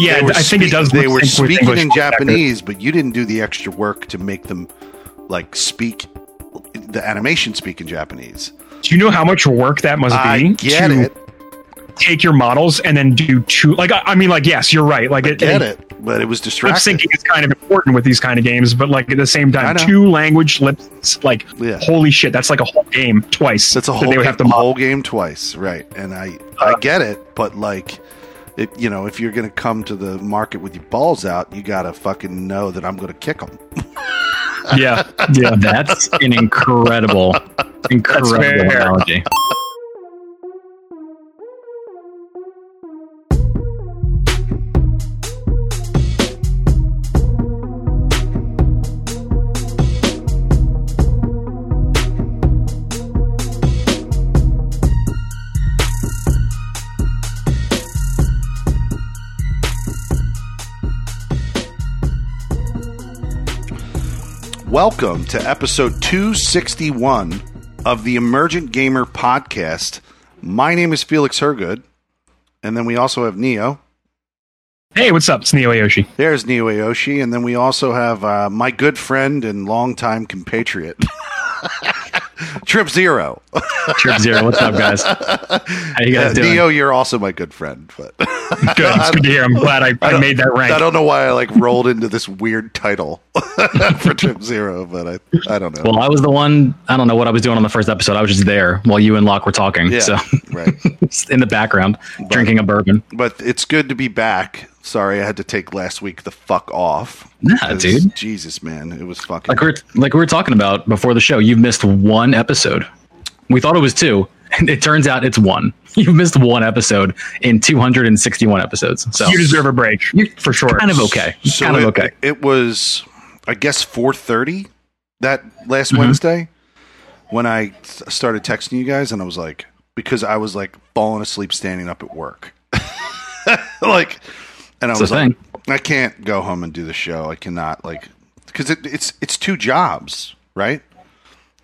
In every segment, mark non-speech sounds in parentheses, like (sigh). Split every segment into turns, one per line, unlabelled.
Yeah, I think it does.
They were speaking
English
in. Japanese, but you didn't do the extra work to make them like speak the animation speak in Japanese.
Do you know how much work that must
I
be?
get
to
it.
Take your models and then do two. Like I, I mean, like yes, you're right. Like
I get it, but it was distracting.
Lip syncing is kind of important with these kind of games, but like at the same time, two language lips, like
Yeah.
holy shit, that's like a whole game twice.
That's a
that
whole
they would
game,
have to model.
whole game twice, right? And I I uh, get it, but like, it, you know, if you're gonna come to the market with your balls out, you gotta fucking know that I'm gonna kick them.
Yeah, (laughs) yeah.
That's an incredible, incredible
fair.
analogy.
Welcome to episode 261 of the Emergent Gamer podcast. My name is Felix Hergood, and then we also have Neo.
Hey, what's up? It's Neo Aoshi.
There's Neo Aoshi, and then we also have uh, my good friend and longtime compatriot, (laughs) (laughs) Trip Zero.
Trip Zero, what's up, guys? How you guys
Uh,
doing?
Neo, you're also my good friend, but (laughs)
Good. It's good to hear. I'm glad I, I,
don't-
made that rank.
I don't know why I like rolled into this weird title (laughs) for Trip Zero, but I I don't know.
Well, I was the one. I don't know what I was doing on the first episode. I was just there while you and Locke were talking.
yeah,
So
right.
in the background, drinking a bourbon.
But it's good to be back. Sorry, I had to take last week the fuck off.
Nah,
'Cause
dude.
Jesus, man, it was fucking.
Like we are like we were talking about before the show. You've missed one episode. We thought it was two, (laughs) and it turns out it's one. (laughs) You've missed one episode in 261 episodes. So
you deserve a break
You're
for sure.
kind of okay.
So
kind of
it,
okay.
It was, I guess, four thirty that last
Mm-hmm.
Wednesday when I s- started texting you guys, and I was like, because I was like falling asleep standing up at work, (laughs) like, and I
It's a
was like,
thing.
I can't go home and do the show. I cannot like because it, it's it's two jobs, right?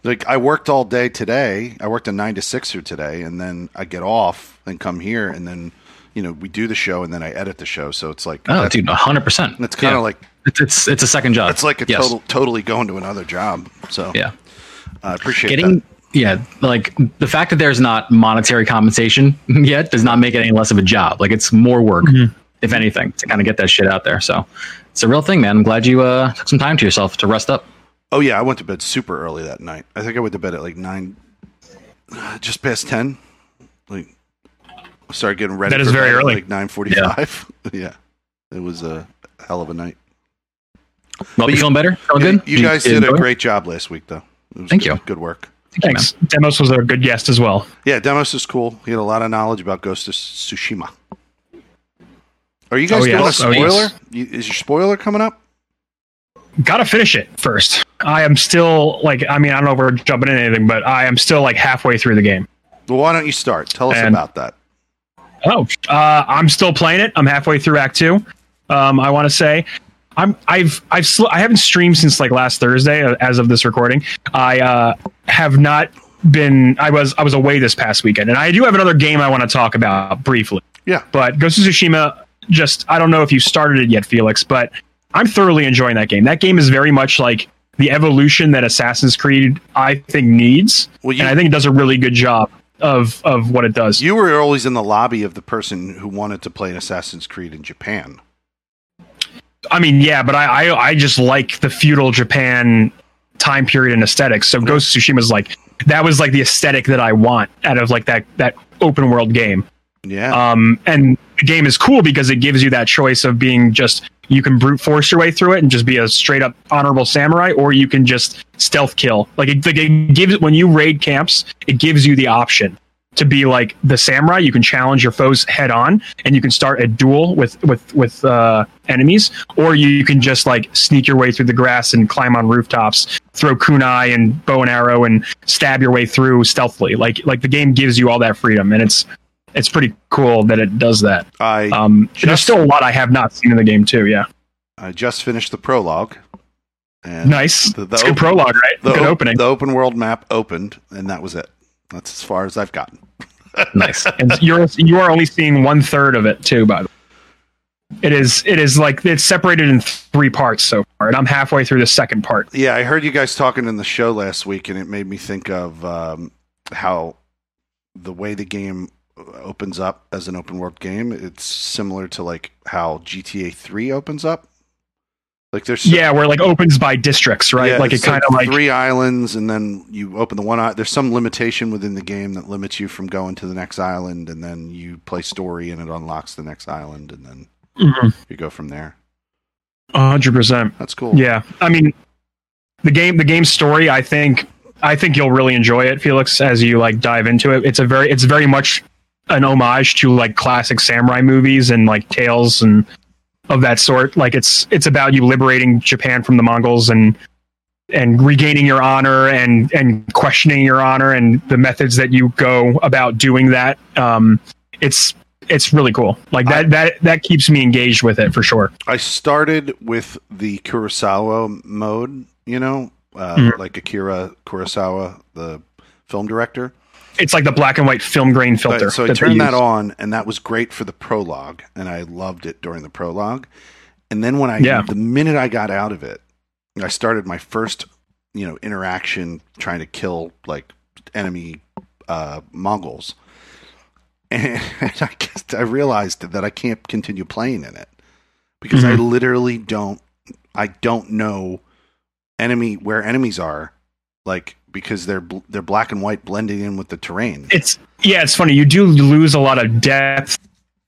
Like I worked all day today. I worked a nine to sixer today, and then I get off and come here, and then you know we do the show, and then I edit the show. So it's like
Oh,
that-
dude, 100. percent
It's kinda like-
it's, it's it's a second job.
it's like a
Yes.
total totally going to another job. So
Yeah.
I appreciate
getting
that.
yeah like the fact that there's not monetary compensation (laughs) yet does not make it any less of a job like it's more work
Mm-hmm.
If anything to kind of get that shit out there so it's a real thing man i'm glad you uh took some time to yourself to rest up
Oh yeah, I went to bed super early that night. I think I went to bed at like nine, (sighs) just past ten. Like I started getting ready.
That is
for
very early.
Like nine forty-five. (laughs) Yeah. it was a hell of a night.
well you
you-
feeling better feeling
You,
good
you guys did a great job last week, though. It was
Thank
good,
you.
Good work.
Thank you.
Thanks. Demos was a good guest as well.
Yeah, Demos is cool. He had a lot of knowledge about Ghost of Tsushima. Are you guys
Oh,
doing
yes.
a
Oh,
spoiler?
yes.
Is your spoiler coming up?
Gotta finish it first. I am still like, I mean, I don't know if we're jumping in anything, but I am still like halfway through the game.
Well, why don't you start? Tell us
And-
about that.
Oh, uh, I'm still playing it. I'm halfway through Act Two. Um, I want to say, I'm I've I've sl- I haven't streamed since like last Thursday uh, as of this recording. I uh, have not been. I was I was away this past weekend, and I do have another game I want to talk about briefly.
Yeah.
But Ghost of Tsushima, just I don't know if you started it yet, Felix, but I'm thoroughly enjoying that game. That game is very much like the evolution that Assassin's Creed I think needs,
Well, you-
and I think it does a really good job of of what it does.
You were always in the lobby of the person who wanted to play an Assassin's Creed in Japan.
I mean, yeah, but I, I I just like the feudal Japan time period and aesthetics. So Ghost of Tsushima is like that was like the aesthetic that I want out of like that that open world game.
Yeah.
Um, and the game is cool because it gives you that choice of being just you can brute force your way through it and just be a straight up honorable samurai, or you can just stealth kill. Like it, it gives when you raid camps, it gives you the option to be like the samurai. You can challenge your foes head on, and you can start a duel with with with uh, enemies, or you can just like sneak your way through the grass and climb on rooftops, throw kunai and bow and arrow, and stab your way through stealthily. Like like the game gives you all that freedom, and it's it's pretty cool that it does that.
I
Um,
Just-
there's still a lot I have not seen in the game too. Yeah,
I just finished the prologue. And
nice.
The- the
it's a good prologue, right?
The,
good
op-
opening.
the open world map opened, and that was it. That's as far as I've gotten. (laughs)
Nice.
and you're you are only seeing one third of it too. By the way, It is. It is like it's separated in three parts so far, and I'm halfway through the second part.
Yeah, I heard you guys talking in the show last week, and it made me think of um, how the way the game opens up as an open world game. It's similar to like how GTA Three opens up. Like there's
Yeah, where it, like opens by districts, right?
Yeah,
like it kind of like
three islands, and then you open the one. i- There's some limitation within the game that limits you from going to the next island, and then you play story, and it unlocks the next island, and then
Mhm.
you go from there.
a hundred percent.
That's cool.
Yeah, I mean, the game, the game story. I think, I think you'll really enjoy it, Felix, as you like dive into it. It's a very, it's very much an homage to like classic samurai movies and like tales and of that sort. Like it's, it's about you liberating Japan from the Mongols and and regaining your honor and and questioning your honor and the methods that you go about doing that. Um, it's it's really cool. Like that that that keeps me engaged with it for sure.
I started with the Kurosawa mode, you know, uh,
Mhm.
like Akira Kurosawa, the film director.
It's like the black and white film grain filter.
But- so I
that
turned that on, and that was great for the prologue, and I loved it during the prologue. And then when I,
Yeah.
the minute I got out of it, I started my first, you know, interaction trying to kill like enemy uh, Mongols, (laughs) and I guess I realized that I can't continue playing in it because I
Mhm.
literally don't, I don't know enemy where enemies are, like because they're bl- they're black and white blending in with the terrain.
It's yeah, it's funny. You do lose a lot of depth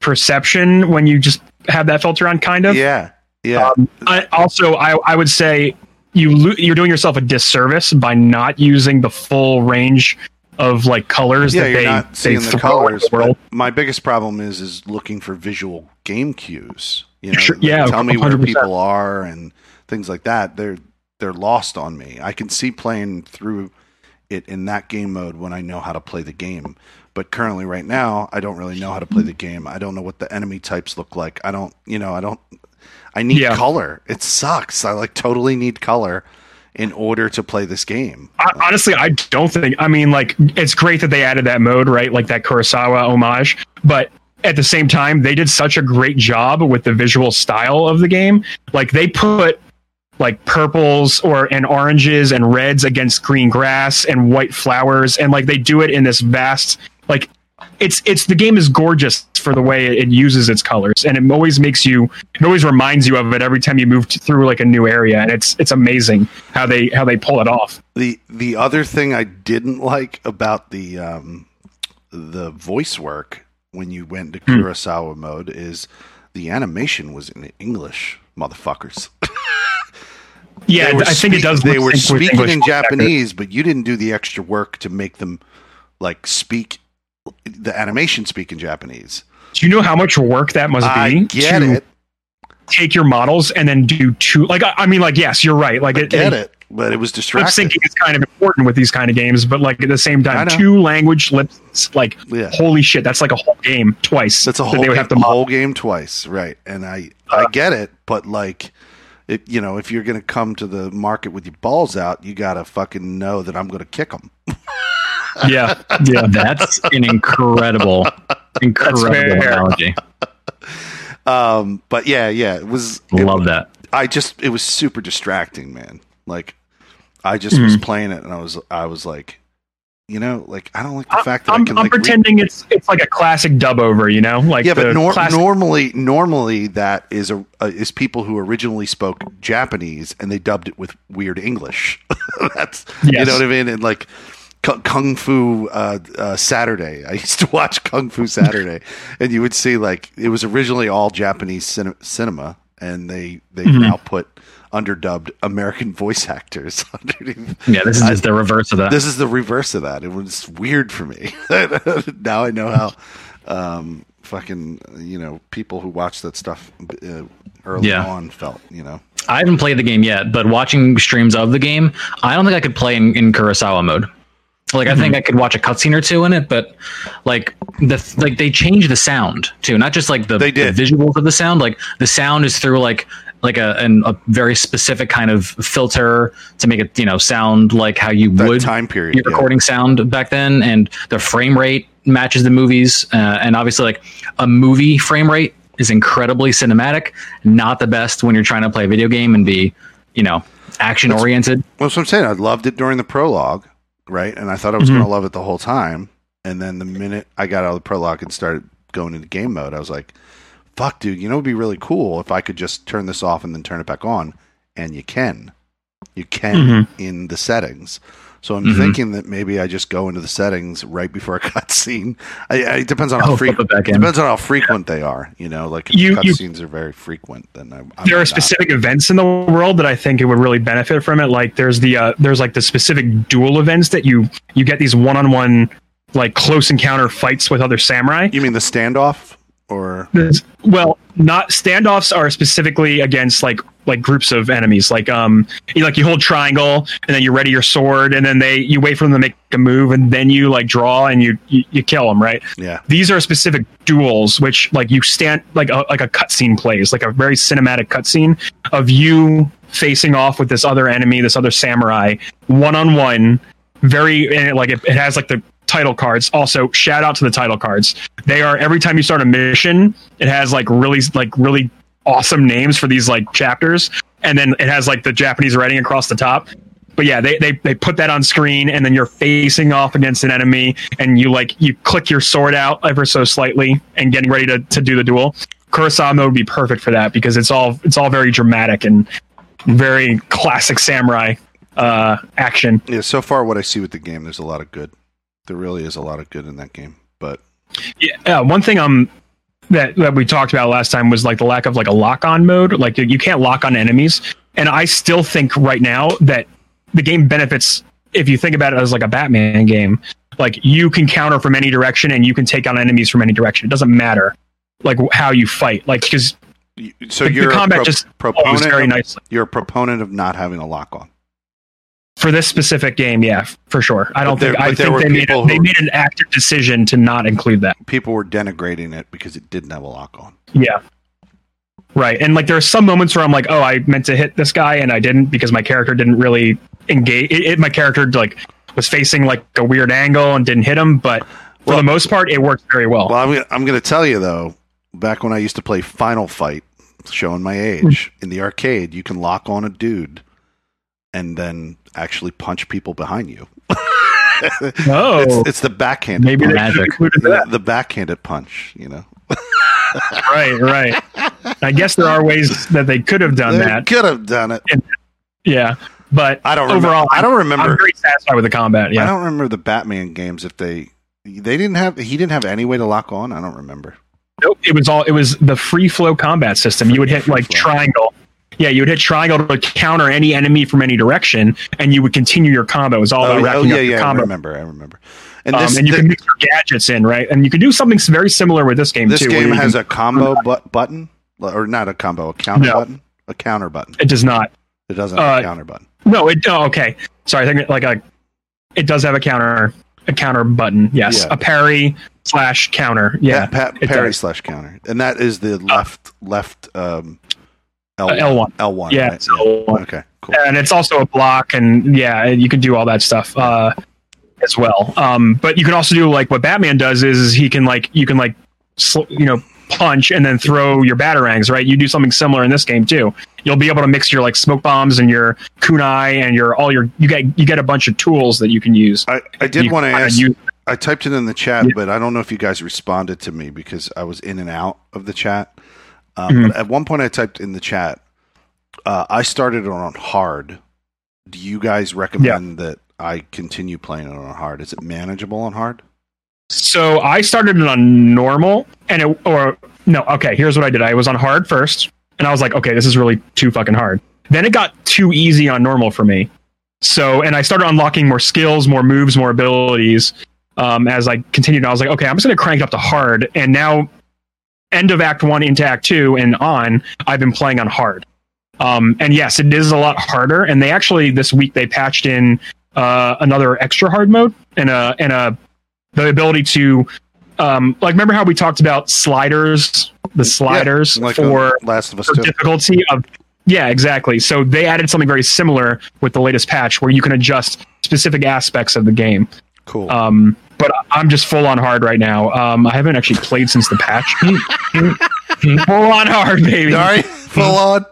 perception when you just have that filter on, kind of.
Yeah, yeah.
Um, I, also, I, I would say you lo- you're doing yourself a disservice by not using the full range of like colors
yeah,
that
you're
they
not seeing the colors.
the world.
My biggest problem is is looking for visual game cues. You know,
Sure, yeah,
tell me where
100%.
people are and things like that. They're they're lost on me. I can see playing through it in that game mode when I know how to play the game. But currently, right now, I don't really know how to play the game. I don't know what the enemy types look like. I don't, you know, I don't. I need
Yeah.
color. It sucks. I like totally need color in order to play this game.
I, honestly, I don't think. I mean, like, it's great that they added that mode, right? Like that Kurosawa homage. But at the same time, they did such a great job with the visual style of the game. Like, they put like purples or and oranges and reds against green grass and white flowers, and like they do it in this vast like. It's it's the game is gorgeous for the way it, uses its colors, and it always makes you. It always reminds you of it every time you move t- through like a new area, and it's it's amazing how they how they pull it off.
The the other thing I didn't like about the um, the voice work when you went to
Hmm.
Kurosawa mode is the animation was in English, motherfuckers.
Yeah, I think it does.
They were speaking
English
in. Japanese, but you didn't do the extra work to make them like speak the animation speak in Japanese.
Do you know how much work that must
I
be
get
to
it.
take your models and then do two? Like, I I mean, like, yes, you're right. Like,
I
it,
get it, but it was
Lip
distracting.
syncing is kind of important with these kind of games, but like at the same time, two language lips, like,
Yeah.
holy shit, that's like a whole game twice.
That's a
that
whole
they would
game,
have to model.
whole game twice, right? And I I uh, get it, but like, it, you know, if you're gonna come to the market with your balls out, you gotta fucking know that I'm gonna kick them. (laughs)
Yeah, yeah.
That's an incredible, incredible analogy.
Um, but yeah, yeah, it was. It,
Love that.
I just it was super distracting, man. Like, I just was playing it, and I was I was like, you know, like I don't like the fact that
I'm,
I can
I'm
like read-
pretending it's it's like a classic dub over, you know, like
yeah, but nor-
classic-
normally, normally that is a uh, is people who originally spoke Japanese and they dubbed it with weird English. (laughs) That's you know what I mean. And like Kung- Kung Fu uh, uh, Saturday, I used to watch (laughs) Kung Fu Saturday, and you would see like it was originally all Japanese cin- cinema, and they they
Mhm.
now put underdubbed American voice actors. (laughs)
Yeah, this is just the reverse of that.
This is the reverse of that. It was weird for me. (laughs) now I know how um, fucking you know people who watch that stuff uh, early
Yeah.
on felt. You know,
I haven't played the game yet, but watching streams of the game, I don't think I could play in, in Kurosawa mode. Like I
Mm-hmm.
think I could watch a cutscene or two in it, but like the like they change the sound too, not just like the, the visuals of the sound. Like the sound is through like like a an, a very specific kind of filter to make it you know sound like how you
that
would
time period.
your
yeah.
recording sound back then, and the frame rate matches the movies, uh, and obviously like a movie frame rate is incredibly cinematic. Not the best when you're trying to play a video game and be, you know, action oriented.
Well, that's what I'm saying. I loved it during the prologue, right? And I thought I was going to love it the whole time. And then the minute I got out of the prologue and started going into game mode, I was like, fuck, dude, you know, it'd be really cool if I could just turn this off and then turn it back on. And you can. You can in the settings. So I'm thinking that maybe I just go into the settings right before a (laughs) cutscene. I, I, it depends on how frequent.
flip it back in.
Depends on how frequent they are. You know, like if
You-
cutscenes are very frequent, then I, I
there are
not.
specific events in the world that I think it would really benefit from it. Like there's the uh, there's like the specific duel events that you you get these one on one like close encounter fights with other samurai.
You mean the standoff or
well, not standoffs are specifically against like like groups of enemies. Like um, you like you hold triangle and then you ready your sword and then they you wait for them to make a move and then you like draw and you you, you kill them right.
yeah?
These are specific duels, which like you stand like a like a cutscene plays, like a very cinematic cutscene of you facing off with this other enemy, this other samurai, one on one. Very and it, like it, it has like the title cards. Also, shout out to the title cards. They are every time you start a mission, it has like really like really awesome names for these like chapters, and then it has like the Japanese writing across the top but yeah, they, they they put that on screen, and then you're facing off against an enemy, and you like you click your sword out ever so slightly, and getting ready to, to do the duel. Kurosawa mode would be perfect for that because it's all it's all very dramatic and very classic samurai uh, action.
Yeah, so far what I see with the game, there's a lot of good. There really is a lot of good in that game. But
Yeah, one thing um that that we talked about last time was like the lack of like a lock on mode. Like you can't lock on enemies, and I still think right now that the game benefits if you think about it as like a Batman game. Like you can counter from any direction, and you can take on enemies from any direction. It doesn't matter like how you fight. Like because
so
The- the
you're
combat
a pro-
just
proponent.
very
of,
nicely
You're a proponent of not having a lock on.
For this specific game, yeah, for sure. I don't
there-
think I think they made, a, they made an active decision to not include that.
People were denigrating it because it didn't have a lock on.
Yeah. Right. And like there are some moments where I'm like, oh, I meant to hit this guy and I didn't because my character didn't really engage. It, it, my character like was facing like a weird angle and didn't hit him, but for
Well-
the most part, it worked very well.
Well, I'm I'm going to tell you though. Back when I used to play Final Fight, showing my age hmm. in the arcade, you can lock on a dude and then actually punch people behind you. (laughs)
oh,
It's, it's the backhanded.
maybe.
Magic.
the, backhanded punch. You know, (laughs)
right, right. I guess there are ways that they could have done
they
that.
could have done it.
Yeah. But
I don't.
overall,
remember, I don't remember.
I'm very satisfied with the combat. Yeah, I
don't remember the Batman games if they they didn't have he didn't have any way to lock on. I don't remember.
Nope. It was all it was the free flow combat system. You would hit like
flow.
triangle. Yeah, you would hit triangle to counter any enemy from any direction, and you would continue your combo. It was all
Oh,
about
yeah, oh, yeah,
up your
yeah. I
combo.
remember. I remember. And
Um,
this
and you can mix your gadgets in, right? And you can do something very similar with this game
this
too. where
game has a combo but button or not a combo, a counter
No.
button, a counter button.
It does not.
It doesn't have
Uh,
a counter button.
No, it. Oh, okay. Sorry, I think like a. It does have a counter, a counter button. Yes,
Yeah.
a parry slash counter. Yeah,
pa- parry
does.
slash counter, and that is the left left um, L
Uh, L1.
L one.
Yeah,
right?
it's L1.
Okay, cool.
and it's also a block, and yeah, you can do all that stuff uh, as well. Um, but you can also do like what Batman does is he can like you can like sl- you know punch and then throw your batarangs. Right, you do something similar in this game too. You'll be able to mix your like smoke bombs and your kunai and your all your you get you get a bunch of tools that you can use.
I, I did want to ask.
use-
I typed it in the chat,
Yeah.
but I don't know if you guys responded to me because I was in and out of the chat. Um,
Mhm.
but at one point, I typed in the chat. Uh, I started it on hard. Do you guys recommend that I continue playing it on hard? Is it manageable on hard?
So I started it on normal, and it or no, okay. Here's what I did. I was on hard first, and I was like, okay, this is really too fucking hard. Then it got too easy on normal for me. So, and I started unlocking more skills, more moves, more abilities. Um, as I continued, I was like, okay, I'm just going to crank it up to hard. And now, end of Act One into Act Two and on, I've been playing on hard. Um, and yes, it is a lot harder. And they actually this week they patched in uh, another extra hard mode and a and a the ability to um, like remember how we talked about sliders the sliders
Like
for,
uh, Last of Us
for difficulty of yeah exactly so they added something very similar with the latest patch where you can adjust specific aspects of the game
Cool.
um, but i'm just full on hard right now um, i haven't actually played since the patch (laughs) full on hard, baby.
All right, (laughs) full on.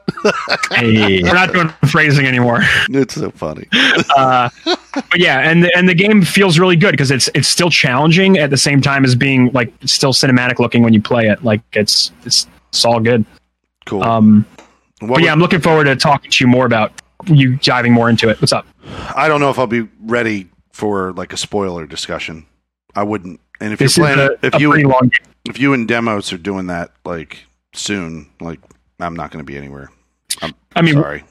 Hey.
We're not doing phrasing anymore.
It's so funny. (laughs)
Uh, but yeah, and the, and the game feels really good because it's it's still challenging at the same time as being like still cinematic looking when you play it. Like it's it's it's all good.
Cool.
Um,
What
but yeah, I'm looking forward to talking to you more about you diving more into it. What's up?
I don't know if I'll be ready for like a spoiler discussion. I wouldn't. And if
This
you're
is
planning,
a,
if
a
you if you and Demos are doing that like soon, like I'm not going to be anywhere. I'm
I mean,
sorry.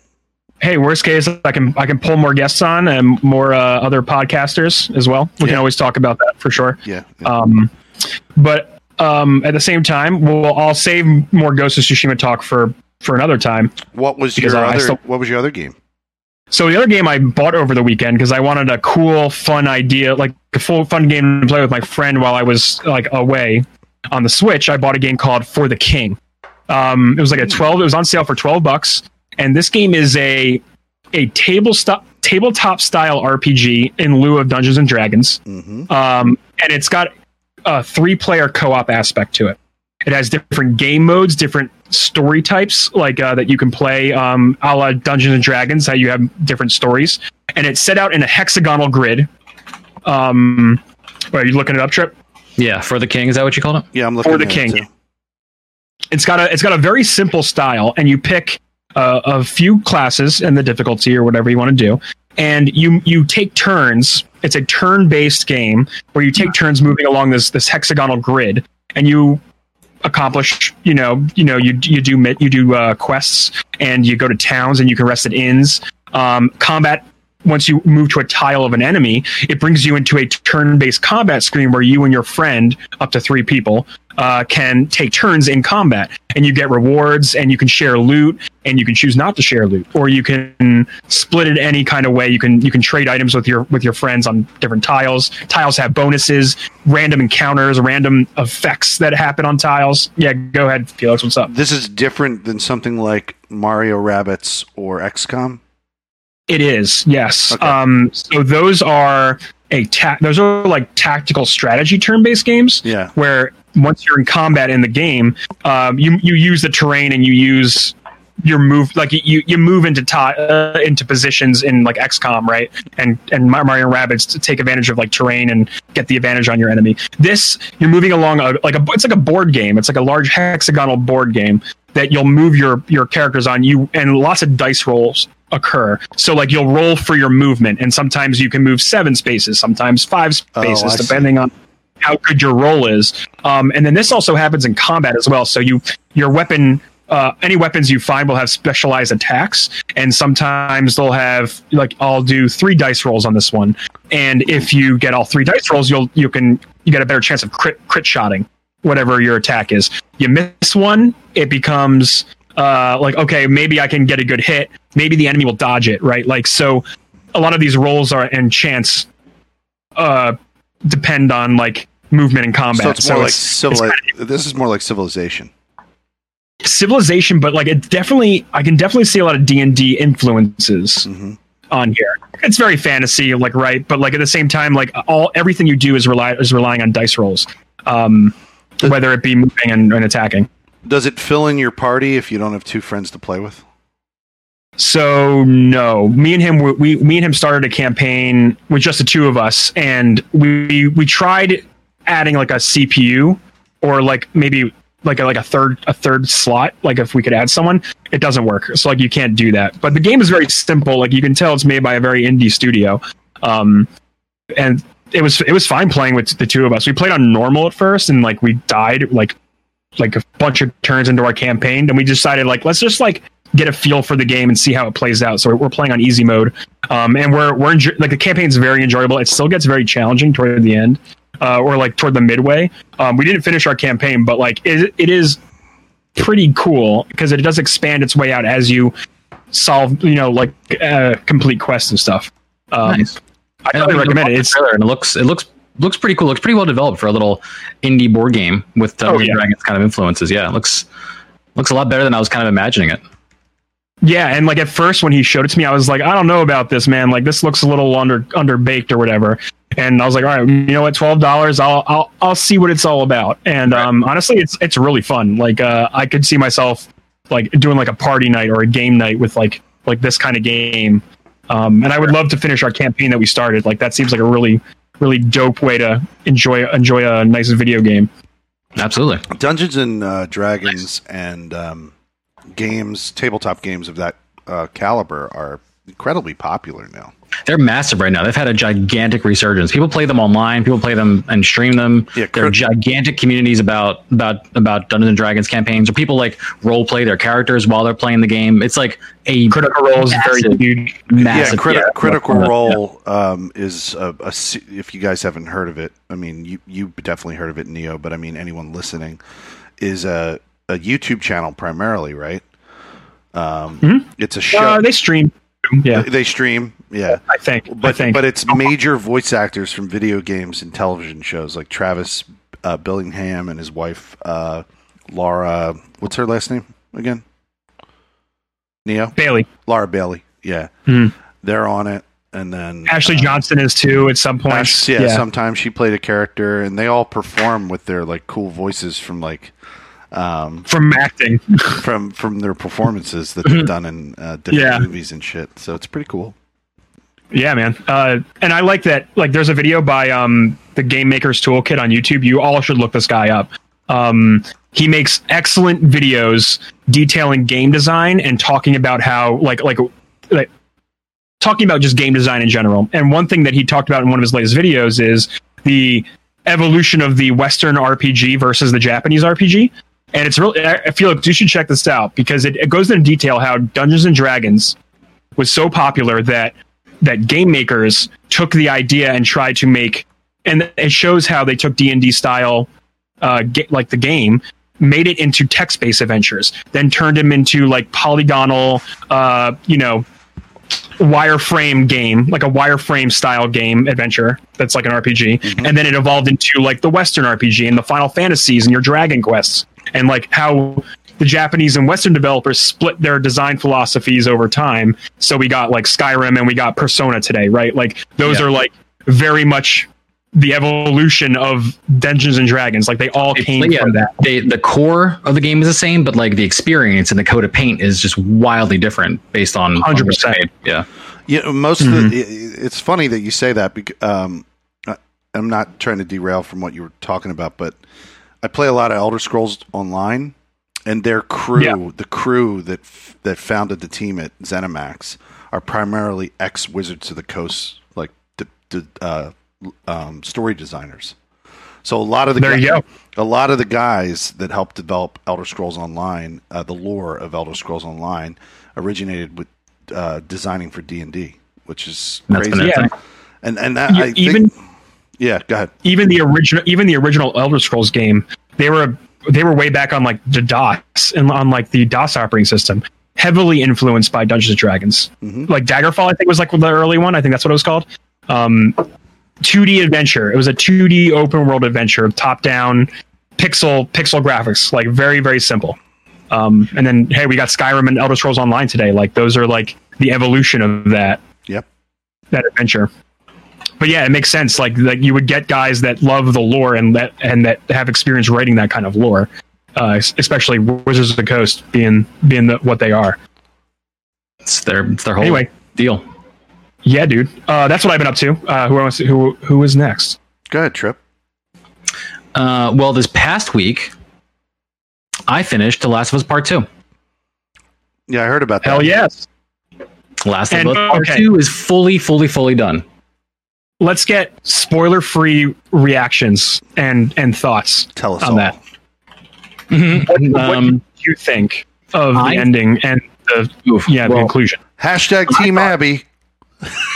hey, worst case, I can I can pull more guests on and more uh, other podcasters as well. We
Yeah.
can always talk about that for sure.
Yeah. yeah.
Um, but um, at the same time, we'll I'll save more Ghost of Tsushima talk for for another time.
what was your
I- I
other?
still-
what was your other game?
So the other game I bought over the weekend because I wanted a cool, fun idea, like a full fun game to play with my friend while I was like away on the Switch. I bought a game called For the King. Um, it was like a twelve. It was on sale for twelve bucks, and this game is a a table stop tabletop style RPG in lieu of Dungeons and Dragons.
hmm
Um, and it's got a three player co op aspect to it. It has different game modes, different story types, like uh, that you can play, um, a la Dungeons and Dragons, how you have different stories. And it's set out in a hexagonal grid. Um, are you looking it up, Trip?
Yeah, for the king. Is that what you called it?
Yeah, I'm looking
For the
at it,
King.
too.
It's got a it's got a very simple style, and you pick uh, a few classes and the difficulty or whatever you want to do, and you you take turns. It's a turn based game where you take turns moving along this this hexagonal grid, and you accomplish you know you know you you do you do uh, quests and you go to towns and you can rest at inns. Um, combat once you move to a tile of an enemy, it brings you into a turn-based combat screen where you and your friend, up to three people, uh, can take turns in combat, and you get rewards, and you can share loot, and you can choose not to share loot, or you can split it any kind of way. You can you can trade items with your with your friends on different tiles. Tiles have bonuses, random encounters, random effects that happen on tiles. Yeah, go ahead, Felix. What's up?
This is different than something like Mario Rabbids or XCOM.
It is, yes.
Okay.
Um, so those are a ta- those are like tactical strategy turn-based games
Yeah.
where once you're in combat in the game, um, you you use the terrain and you use your move like you you move into ti- uh, into positions in like XCOM, right? And and Mario Rabbids to take advantage of like terrain and get the advantage on your enemy. This you're moving along a, like a it's like a board game. It's like a large hexagonal board game that you'll move your your characters on you and lots of dice rolls occur. So like you'll roll for your movement and sometimes you can move 7 spaces, sometimes 5
Oh,
spaces
see.
depending on how good your roll is. Um, and then this also happens in combat as well. So you your weapon uh, any weapons you find will have specialized attacks, and sometimes they'll have like I'll do three dice rolls on this one, and if you get all three dice rolls, you'll you can you get a better chance of crit crit shotting whatever your attack is. You miss one, it becomes uh, like okay, maybe I can get a good hit. Maybe the enemy will dodge it, right? Like so, a lot of these rolls are and chance uh, depend on like movement and combat.
So it's more like
it's
civil. This is more like civilization.
civilization, but like it definitely, I can definitely see a lot of D and D influences
hmm
on here. It's very fantasy, like right, but like at the same time, like all everything you do is rely is relying on dice rolls, um, whether it be moving and, and attacking.
Does it fill in your party if you don't have two friends to play with?
So no, me and him, we, me and him started a campaign with just the two of us, and we we tried adding like a CPU or like maybe like a, like a third a third slot. Like if we could add someone, it doesn't work. So like you can't do that. But the game is very simple. Like you can tell it's made by a very indie studio, um, and it was it was fine playing with the two of us. We played on normal at first, and like we died like like a bunch of turns into our campaign, and we decided like let's just like get a feel for the game and see how it plays out. So we're playing on easy mode, um, and we're we're enjo- like the campaign's very enjoyable. It still gets very challenging toward the end, uh, or like toward the midway. Um, we didn't finish our campaign, but like it, it is pretty cool because it does expand its way out as you solve, you know, like uh, complete quests and stuff. Um,
Nice.
I highly recommend it. It's
and it looks it looks looks pretty cool. Looks pretty well developed for a little indie board game with Dungeons
Oh, yeah.
Dragons kind of influences. Yeah, it looks looks a lot better than I was kind of imagining it.
Yeah, and like at first when he showed it to me, I was like, I don't know about this, man. Like this looks a little under under baked or whatever. and I was like, all right, you know what, twelve dollars, I'll I'll I'll see what it's all about. And um, honestly, it's it's really fun. Like uh, I could see myself like doing like a party night or a game night with like like this kind of game. Um, and I would love to finish our campaign that we started. Like that seems like a really really dope way to enjoy enjoy a nice video game.
Absolutely.
Dungeons and uh, Dragons and um, games, tabletop games of that uh, caliber are incredibly popular now.
They're massive right now. They've had a gigantic resurgence. People play them online. People play them and stream them.
Yeah,
there are
crit-
gigantic communities about about about Dungeons and Dragons campaigns, or people like role play their characters while they're playing the game. It's like a
Critical Role is very
Massive.
huge.
massive
yeah, criti-
yeah,
Critical
yeah.
Role um, is a, a if you guys haven't heard of it, I mean you you definitely heard of it, Neo. But I mean anyone listening is a a YouTube channel primarily, right? Um, It's a show.
Uh, they stream. Yeah,
they stream, yeah.
I think. I
But
think.
but it's major voice actors from video games and television shows like Travis uh, Willingham and his wife uh, Laura. What's her last name again? Neo.
Bailey.
Laura Bailey. Yeah,
Hmm.
they're on it, and then
Ashley
uh,
Johnson is too at some point.
Ash- yeah, sometimes she played a character, and they all perform with their like cool voices from like um,
from acting.
from from their performances that they've done in uh, different
Yeah.
movies and shit. So it's pretty cool.
Yeah, man. Uh, and I like that. Like, there's a video by um, the Game Maker's Toolkit on YouTube. You all should look this guy up. Um, he makes excellent videos detailing game design and talking about how, like, like, like, talking about just game design in general. And one thing that he talked about in one of his latest videos is the evolution of the Western RPG versus the Japanese RPG. And it's really, I feel like you should check this out because it, it goes into detail how Dungeons and Dragons was so popular that that game makers took the idea and tried to make and it shows how they took d&d style uh, ga- like the game made it into text-based adventures then turned them into like polygonal uh, you know wireframe game like a wireframe style game adventure that's like an rpg and then it evolved into like the western rpg and the final fantasies and your dragon quests and like how the Japanese and Western developers split their design philosophies over time. So we got like Skyrim and we got Persona today, right? Like those
Yeah.
are like very much the evolution of Dungeons and Dragons. Like they all
It's-
came
yeah,
from that.
They, the core of the game is the same, but like the experience and the coat of paint is just wildly different based on on
100%.
made. Yeah,
Yeah, most of
Mm-hmm.
the. i- It's funny that you say that. Because, um, I- I'm not trying to derail from what you were talking about, but I play a lot of Elder Scrolls Online, and their crew,
Yeah.
the crew that f- that founded the team at ZeniMax, are primarily ex Wizards of the Coast, like d- d- uh, um, story designers. So a lot of the
There
guy-
you go.
a lot of the guys that helped develop Elder Scrolls Online, uh, the lore of Elder Scrolls Online, originated with uh, designing for D and D, which is
That's
crazy.
been a
Yeah.
And and that,
You-
I think,
even
yeah, go ahead.
even the original even the original Elder Scrolls game, they were they were way back on like the DOS and on like the DOS operating system, heavily influenced by Dungeons and Dragons.
Mhm.
Like Daggerfall, I think was like the early one. I think that's what it was called. Um, 2D adventure. It was a 2D open world adventure, top down, pixel pixel graphics, like very very simple. Um, and then hey, we got Skyrim and Elder Scrolls Online today. Like those are like the evolution of that
Yep.
that adventure. But yeah, it makes sense. Like like you would get guys that love the lore and that and that have experience writing that kind of lore, uh, especially Wizards of the Coast being being the, what they are.
It's their it's their whole
Anyway.
deal.
Yeah, dude. Uh, that's what I've been up to. Uh, who wants who who is next?
Go ahead, Trip.
Uh, well, this past week, I finished The Last of Us Part Two.
Yeah, I heard about that.
Hell yes.
Last
And-
of Us Part
okay.
Two is fully, fully, fully done.
Let's get spoiler free reactions and and thoughts
Tell us
on
all.
that. What, what
Um,
do you think of
I-
the ending and the
oof.
yeah the conclusion?
Hashtag Team Abby.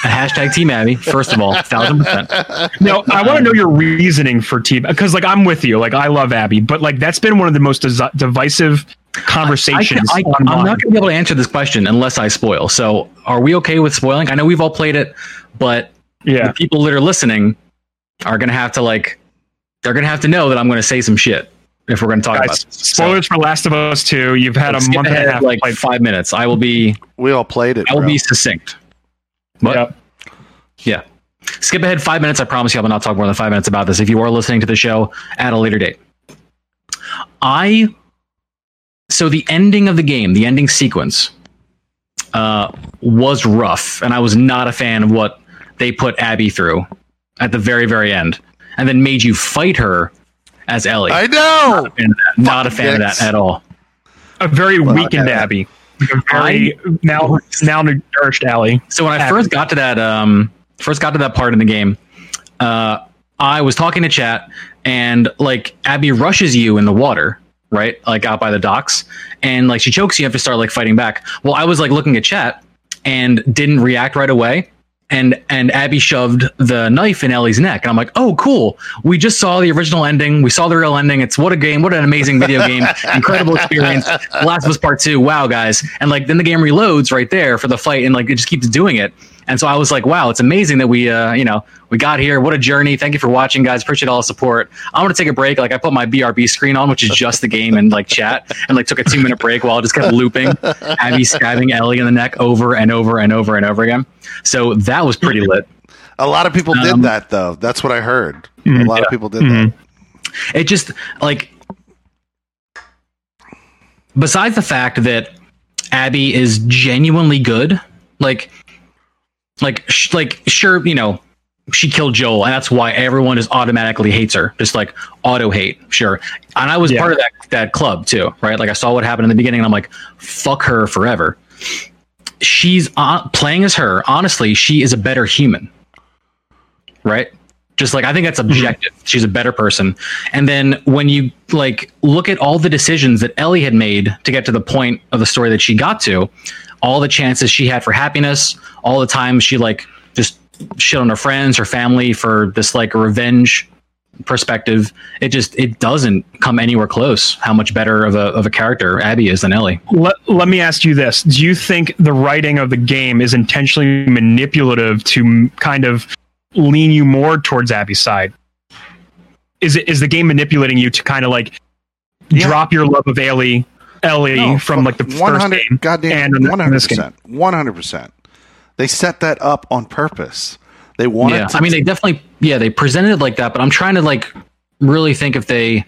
hashtag Team Abby. First of all, thousand percent. (laughs)
No, I want to know your reasoning for team because, like, I'm with you. Like, I love Abby, but like that's been one of the most desi- divisive
I
conversations.
can, I, I'm not going to be able to answer this question unless I spoil. So, are we okay with spoiling? I know we've all played it, but
yeah,
the people that are listening are going to have to like, they're going to have to know that I'm going to say some shit if we're going to talk about
guys.
this.
Spoilers for Last of Us Two. You've had a
skip
month and a half.
like five minutes. I will be,
We all played it.
I will
bro.
be succinct. But
Yep.
yeah. skip ahead five minutes. I promise you, I will not talk more than five minutes about this. If you are listening to the show at a later date, I so the ending of the game, the ending sequence, uh, was rough, and I was not a fan of what they put Abby through at the very, very end, and then made you fight her as Ellie.
I know.
Not a fan of that, Not a fan of that at all.
A very
Well,
weakened
uh,
Abby. A very now now nourished Ellie.
So when I
Abby.
first got to that um first got to that part in the game, uh I was talking to chat and like Abby rushes you in the water, right? Like out by the docks and like she chokes you, you have to start like fighting back. Well, I was like looking at chat and didn't react right away. And and Abby shoved the knife in Ellie's neck, and I'm like, "Oh, cool! We just saw the original ending. We saw the real ending. It's what a game! What an amazing video game! (laughs) Incredible experience! The Last of Us Part Two. Wow, guys! And like then the game reloads right there for the fight, and like it just keeps doing it. And so I was like, wow, it's amazing that we, uh, you know, we got here. What a journey. Thank you for watching, guys. Appreciate all the support. I'm going to take a break. Like I put my BRB screen on, which is just the game and like chat and like took a two minute break while I just kept looping. Abby stabbing Ellie in the neck over and over and over and over again. So that was pretty lit.
A lot of people
Um,
did that though. That's what I heard. A lot of people did that.
It just like, besides the fact that Abby is genuinely good, like, like, sh- like, sure, you know, she killed Joel, and that's why everyone just automatically hates her, just like auto hate, sure. And I was
Yeah.
part of that that club too, right? Like I saw what happened in the beginning, and I'm like, fuck her forever. She's uh, playing as her. Honestly, she is a better human, right? Just like I think that's objective. She's a better person. And then when you like look at all the decisions that Ellie had made to get to the point of the story that she got to, all the chances she had for happiness, all the times she like just shit on her friends, her family for this like revenge perspective, it just it doesn't come anywhere close how much better of a of a character Abby is than Ellie.
Let, let me ask you this. Do you think the writing of the game is intentionally manipulative to kind of lean you more towards Abby's side? Is it is the game manipulating you to kind of like
Yeah.
drop your love of Ellie Ellie
No,
from like the first
100
game
goddamn
and in,
one
in
hundred
this game?
percent, one hundred percent. They set that up on purpose. They wanted.
yeah,
to
I mean they definitely yeah they presented it like that, but I'm trying to like really think if they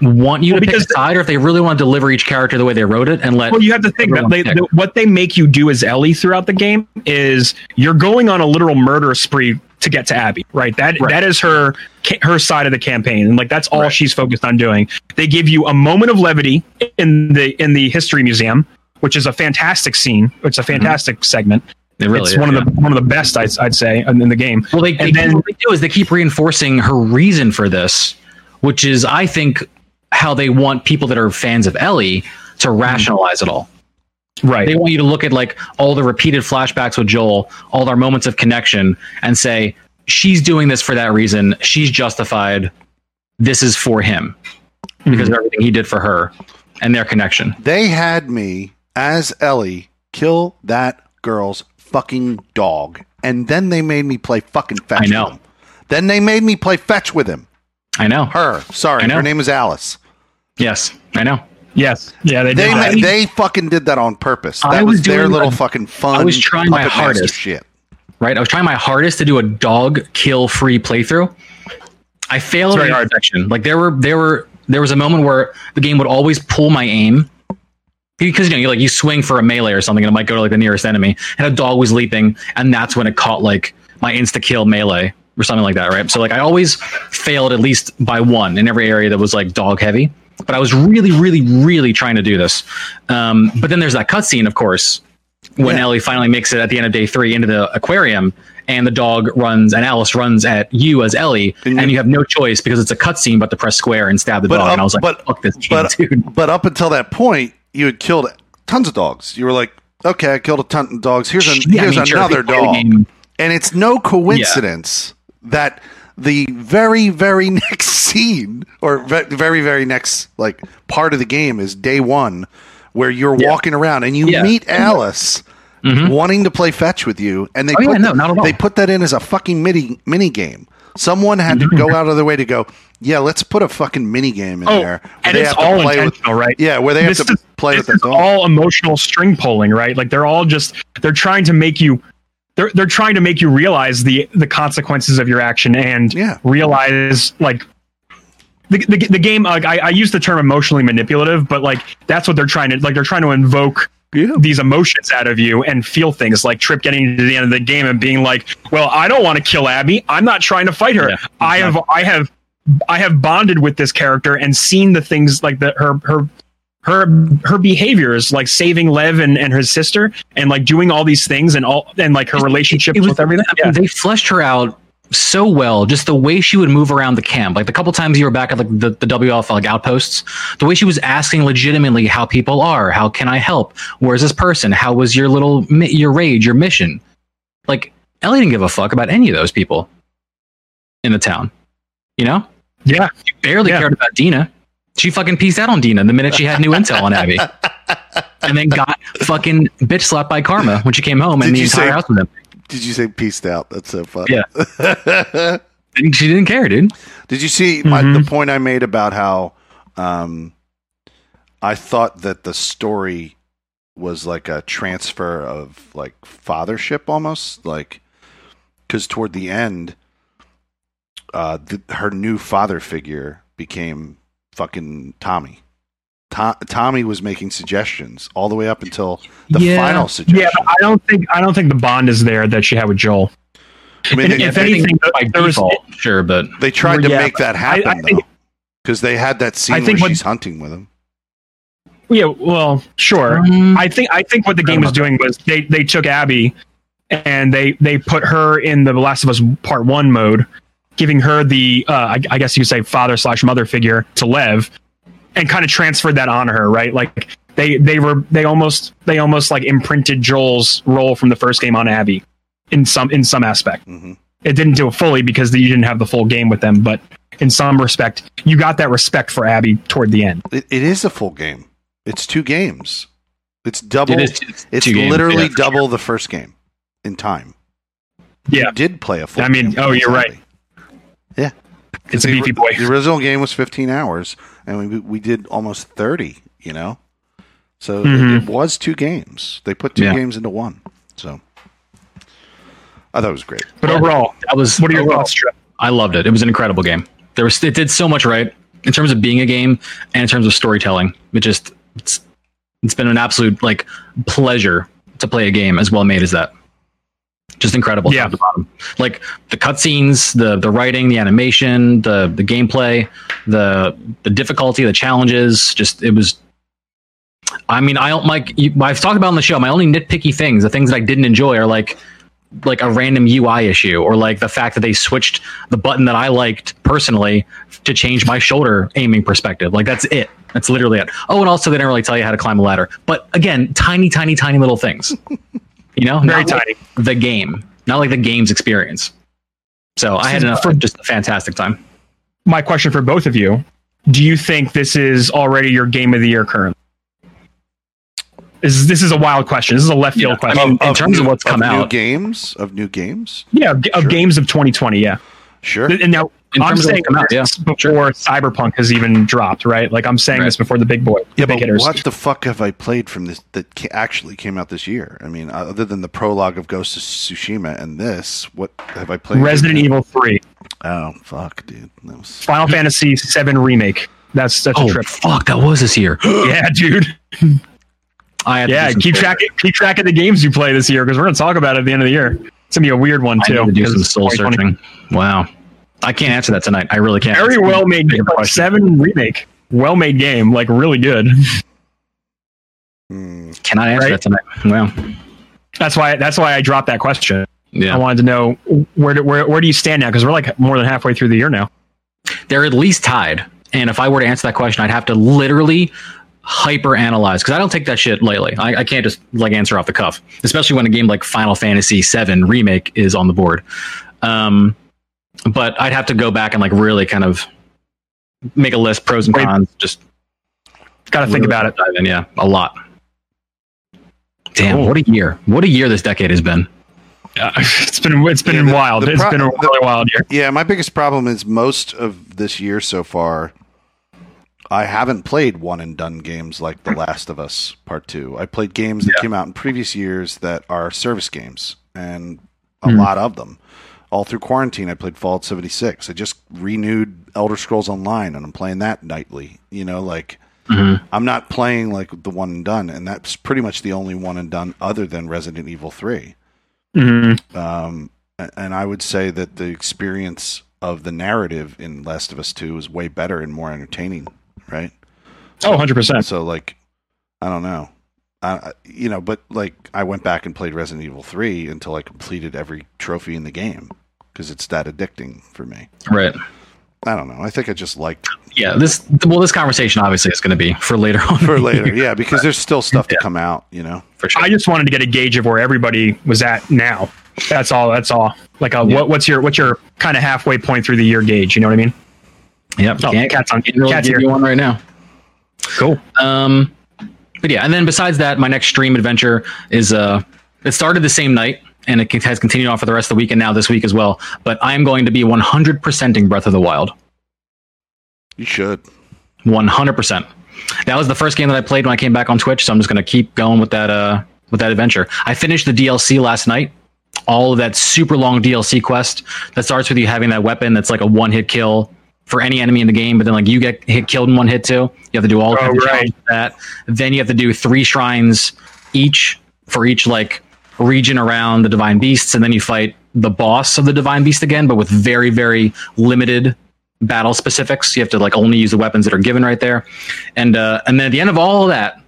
want you
Well,
to pick a side or if they really want to deliver each character the way they wrote it and let
Well, you have to think that they, the, what they make you do as Ellie throughout the game is you're going on a literal murder spree to get to Abby, right? That
Right.
that is her her side of the campaign, and like that's all
Right.
she's focused on doing. They give you a moment of levity in the in the history museum, which is a fantastic scene. It's a mm-hmm. fantastic segment.
they really
it's
are,
one
yeah.
of the one of the best I'd, I'd say in, the game.
Well, they, they
And then-
what they do is they keep reinforcing her reason for this, which is, I think, how they want people that are fans of Ellie to mm-hmm. rationalize it all.
Right.
They want you to look at like all the repeated flashbacks with Joel, all our moments of connection, and say she's doing this for that reason. She's justified. This is for him because of mm-hmm. everything he did for her and their connection.
They had me as Ellie kill that girl's fucking dog, and then they made me play fucking fetch.
I know.
With him. Then they made me play fetch with him.
I know.
Her, sorry,
I know.
her name is Alice.
Yes, I know.
Yes. Yeah. They,
They
did that.
ma- they fucking did that on purpose. That
I
was,
was
their
doing
little
a-
fucking fun.
I was trying my
puppet master
hardest.
Shit.
right? I was trying my hardest to do a dog kill free playthrough. I failed
very
in
hard.
section. Like there were there were there was a moment where the game would always pull my aim because you know you like you swing for a melee or something and it might go to like the nearest enemy and a dog was leaping and that's when it caught like my insta kill melee or something like that, right? So like I always failed at least by one in every area that was like dog heavy. But I was really, really, really trying to do this. Um, but then there's that cutscene, of course, when
Yeah.
Ellie finally makes it at the end of day three into the aquarium, and the dog runs and Alice runs at you as Ellie,
And
and,
you-
you have no choice because it's a cutscene but to press square and stab the dog.
up-
and I was like,
but-
"Fuck this game,
but
dude!"
but up until that point, you had killed tons of dogs. You were like, okay, I killed a ton of dogs. Here's a,
Yeah, I
here's
mean,
another
you the
dog, and it's no coincidence that the very very (laughs) next scene or ve- very very next like part of the game is day one where you're walking around and you
Yeah.
meet Alice. Mm-hmm. Wanting to play fetch with you, and they
Oh,
put
yeah, no,
that-
all.
they put that in as a fucking mini mini game. Someone had to mm-hmm. go out of their way to go. Yeah, let's put a fucking mini game in
Oh,
there.
and it's all
play with-
intentional, right?
Yeah, where they have
This
to
is-
play with
is all emotional string pulling, right? Like they're all just they're trying to make you they're they're trying to make you realize the the consequences of your action and
Yeah.
realize like the, the, the game like I, I use the term emotionally manipulative but like that's what they're trying to like they're trying to invoke
Yeah.
these emotions out of you and feel things like Trip getting to the end of the game and being like, "Well, I don't want to kill Abby. I'm not trying to fight her.
Yeah,
I have I have I have bonded with this character and seen the things like that her her her her behaviors like saving Lev and, and his sister and like doing all these things and all and like her relationship
It was-
with everything.
I mean, They fleshed her out so well. Just the way she would move around the camp, like the couple times you were back at like the, the WF like outposts, the way she was asking legitimately how people are, how can I help? Where's this person? How was your little your rage, your mission? Like Ellie didn't give a fuck about any of those people in the town. You know,
Yeah.
she barely
Yeah.
cared about Dina. She fucking pieced out on Dina the minute she had new intel on Abby. (laughs) And then got fucking bitch slapped by Karma when she came home and
Did
the entire
say-
house with him.
Did you say peaced out? That's so funny.
Yeah. (laughs) And she didn't care, dude.
Did you see my,
Mhm.
the point I made about how um, I thought that the story was like a transfer of like fathership almost like because toward the end uh, the, her new father figure became fucking Tommy. To- Tommy was making suggestions all the way up until the
Yeah.
final suggestion.
Yeah, I don't think I don't think the bond is there that she had with Joel.
I mean,
and
they,
if
they,
anything,
by
there was-
sure, but
they tried to
Yeah,
make that happen
I think-
though, because they had that scene
I think
where
what-
she's hunting with him.
Yeah, well, sure.
Um,
I think I think what the game was doing was they they took Abby and they they put her in the Last of Us Part One mode, giving her the uh, I, I guess you could say father slash mother figure to Lev, and kind of transferred that on her, right? Like they they were they almost they almost like imprinted Joel's role from the first game on Abby in some in some aspect.
hmm
It didn't do it fully because you didn't have the full game with them, but in some respect, you got that respect for Abby toward the end.
It, it is a full game. It's two games. It's double.
it is
it's
it's two games,
literally
yeah, for
double the first game in time.
Yeah.
you did play a full.
I mean,
game
oh, you're
exactly. Yeah,
It's a
The-
beefy boy.
The original game was 15 hours, and we we did almost 30. You know, so it-
Mhm.
it, was two games. They put two
Yeah.
games into one. So I thought it was great.
But overall,
That was
what are your
overall,
thoughts, Trip?
I loved it. It was an incredible game. There was it did so much right in terms of being a game and in terms of storytelling. It just it's it's been an absolute like pleasure to play a game as well made as that. Just incredible.
Yeah.
top bottom. Like the cutscenes, the the writing, the animation, the the gameplay, the the difficulty, the challenges. Just it was. I mean, I don't like. I've talked about on the show. My only nitpicky things, the things that I didn't enjoy, are like like a random UI issue or like the fact that they switched the button that I liked personally to change my shoulder aiming perspective. Like that's it. That's literally it. Oh, and also they didn't really tell you how to climb a ladder. But again, tiny, tiny, tiny little things. You know,
Very
Not like
tiny.
the game, not like the game's experience. So I had
So
enough
for-
just a fantastic time.
My question for both of you: Do you think this is already your game of the year currently? Is this is a wild question? This is a left field
Yeah, I
question.
mean, in terms of what's come
new
out.
games of new games.
yeah, of, of
Sure.
games of 2020. Yeah,
Sure.
and now
In
I'm
terms
saying
what's out,
this before Cyberpunk has even dropped, right? Like I'm saying
Right.
this before the big boy,
Yeah,
big
but
hitters.
what the fuck have I played from this that ca- actually came out this year? I mean, other than the prologue of Ghost of Tsushima and this, what have I played?
Resident Evil 3,
Oh fuck, dude. That was
Final Fantasy 7 remake. That's such
Oh
a trip.
fuck, that was this year. (gasps)
Yeah, dude.
I had
Yeah,
do
keep
soul-
track keep track of the games you play this year because we're gonna talk about it at the end of the year. It's gonna be a weird one
I
too.
need to do
'cause
some soul searching. Wow, I can't answer that tonight. I really can't.
Very well made
bigger
like, seven remake. Well made game, like really good.
Hmm.
Cannot answer
Right?
that tonight. Well,
That's why that's why I dropped that question.
Yeah.
I wanted to know where do, where where do you stand now? Because we're like more than halfway through the year now.
they're at least tied. And if I were to answer that question, I'd have to literally hyper analyze because I don't take that shit lightly. I, I can't just like answer off the cuff, especially when a game like Final Fantasy VII Remake is on the board. Um, but I'd have to go back and like really kind of make a list, pros and cons. Just
Got to think
really
about it.
dive in. Yeah, a lot. Damn,
Cool.
what a year! What a year this decade has been.
Uh, (laughs) it's been it's been
Yeah, the-
wild.
the
It's
pro-
been a really wild year.
Yeah, my biggest problem is most of this year so far, I haven't played one and done games like The Last of Us Part Two. I played games that came out in previous years that are service games, and a
Hmm.
lot of them. All through quarantine, I played Fallout 76. I just renewed Elder Scrolls Online, and I'm playing that nightly. You know, like
Mhm.
I'm not playing like the one and done, and that's pretty much the only one and done other than Resident Evil 3.
Mhm.
Um, and I would say that the experience of the narrative in Last of Us 2 is way better and more entertaining, right?
Oh, 100 percent.
So like, I don't know, you know, but like I went back and played Resident Evil 3 until I completed every trophy in the game because it's that addicting for me.
Right.
I don't know. I think I just liked
Yeah. This well, this conversation obviously is going to be for later on.
for later, yeah, because there's still stuff to come out, you know.
for sure.
I just wanted to get a gauge of where everybody was at now. That's all. That's all. Like, a,
Yeah.
what, what's your what's your kind of halfway point through the year gauge? You know what I mean?
Yep.
Oh,
can't,
cat's on-
can't really
cat's
give
here.
you one right now.
Cool.
Um, but yeah, and then besides that, my next stream adventure is uh, it started the same night and it has continued on for the rest of the week and now this week as well. But I am going to be 100%ing Breath of the Wild.
You should.
100%. That was the first game that I played when I came back on Twitch, so I'm just going to keep going with that uh with that adventure. I finished the DLC last night. All of that super long DLC quest that starts with you having that weapon that's like a one-hit kill for any enemy in the game, but then like you get hit killed in one hit too. You have to do all
Oh,
kinds of
right.
challenges that. Then you have to do three shrines each for each like region around the divine beasts, and then you fight the boss of the divine beast again, but with very very limited battle specifics. You have to like only use the weapons that are given right there, and uh, and then at the end of all of that,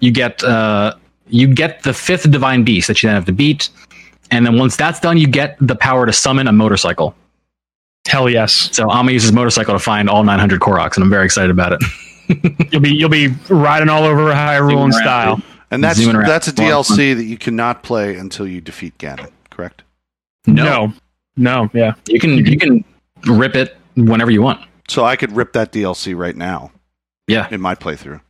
you get uh, you get the fifth divine beast that you then have to beat, and then once that's done, you get the power to summon a motorcycle.
Hell yes.
So I'm gonna use this motorcycle to find all 900 Koroks, and I'm very excited about it. (laughs)
You'll be you'll be riding all over Hyrule in style.
dude.
And that's that's a
Well,
DLC that you cannot play until you defeat Ganon, correct?
No. no, yeah.
you can you can rip it whenever you want.
So I could rip that DLC right now
Yeah.
in my playthrough.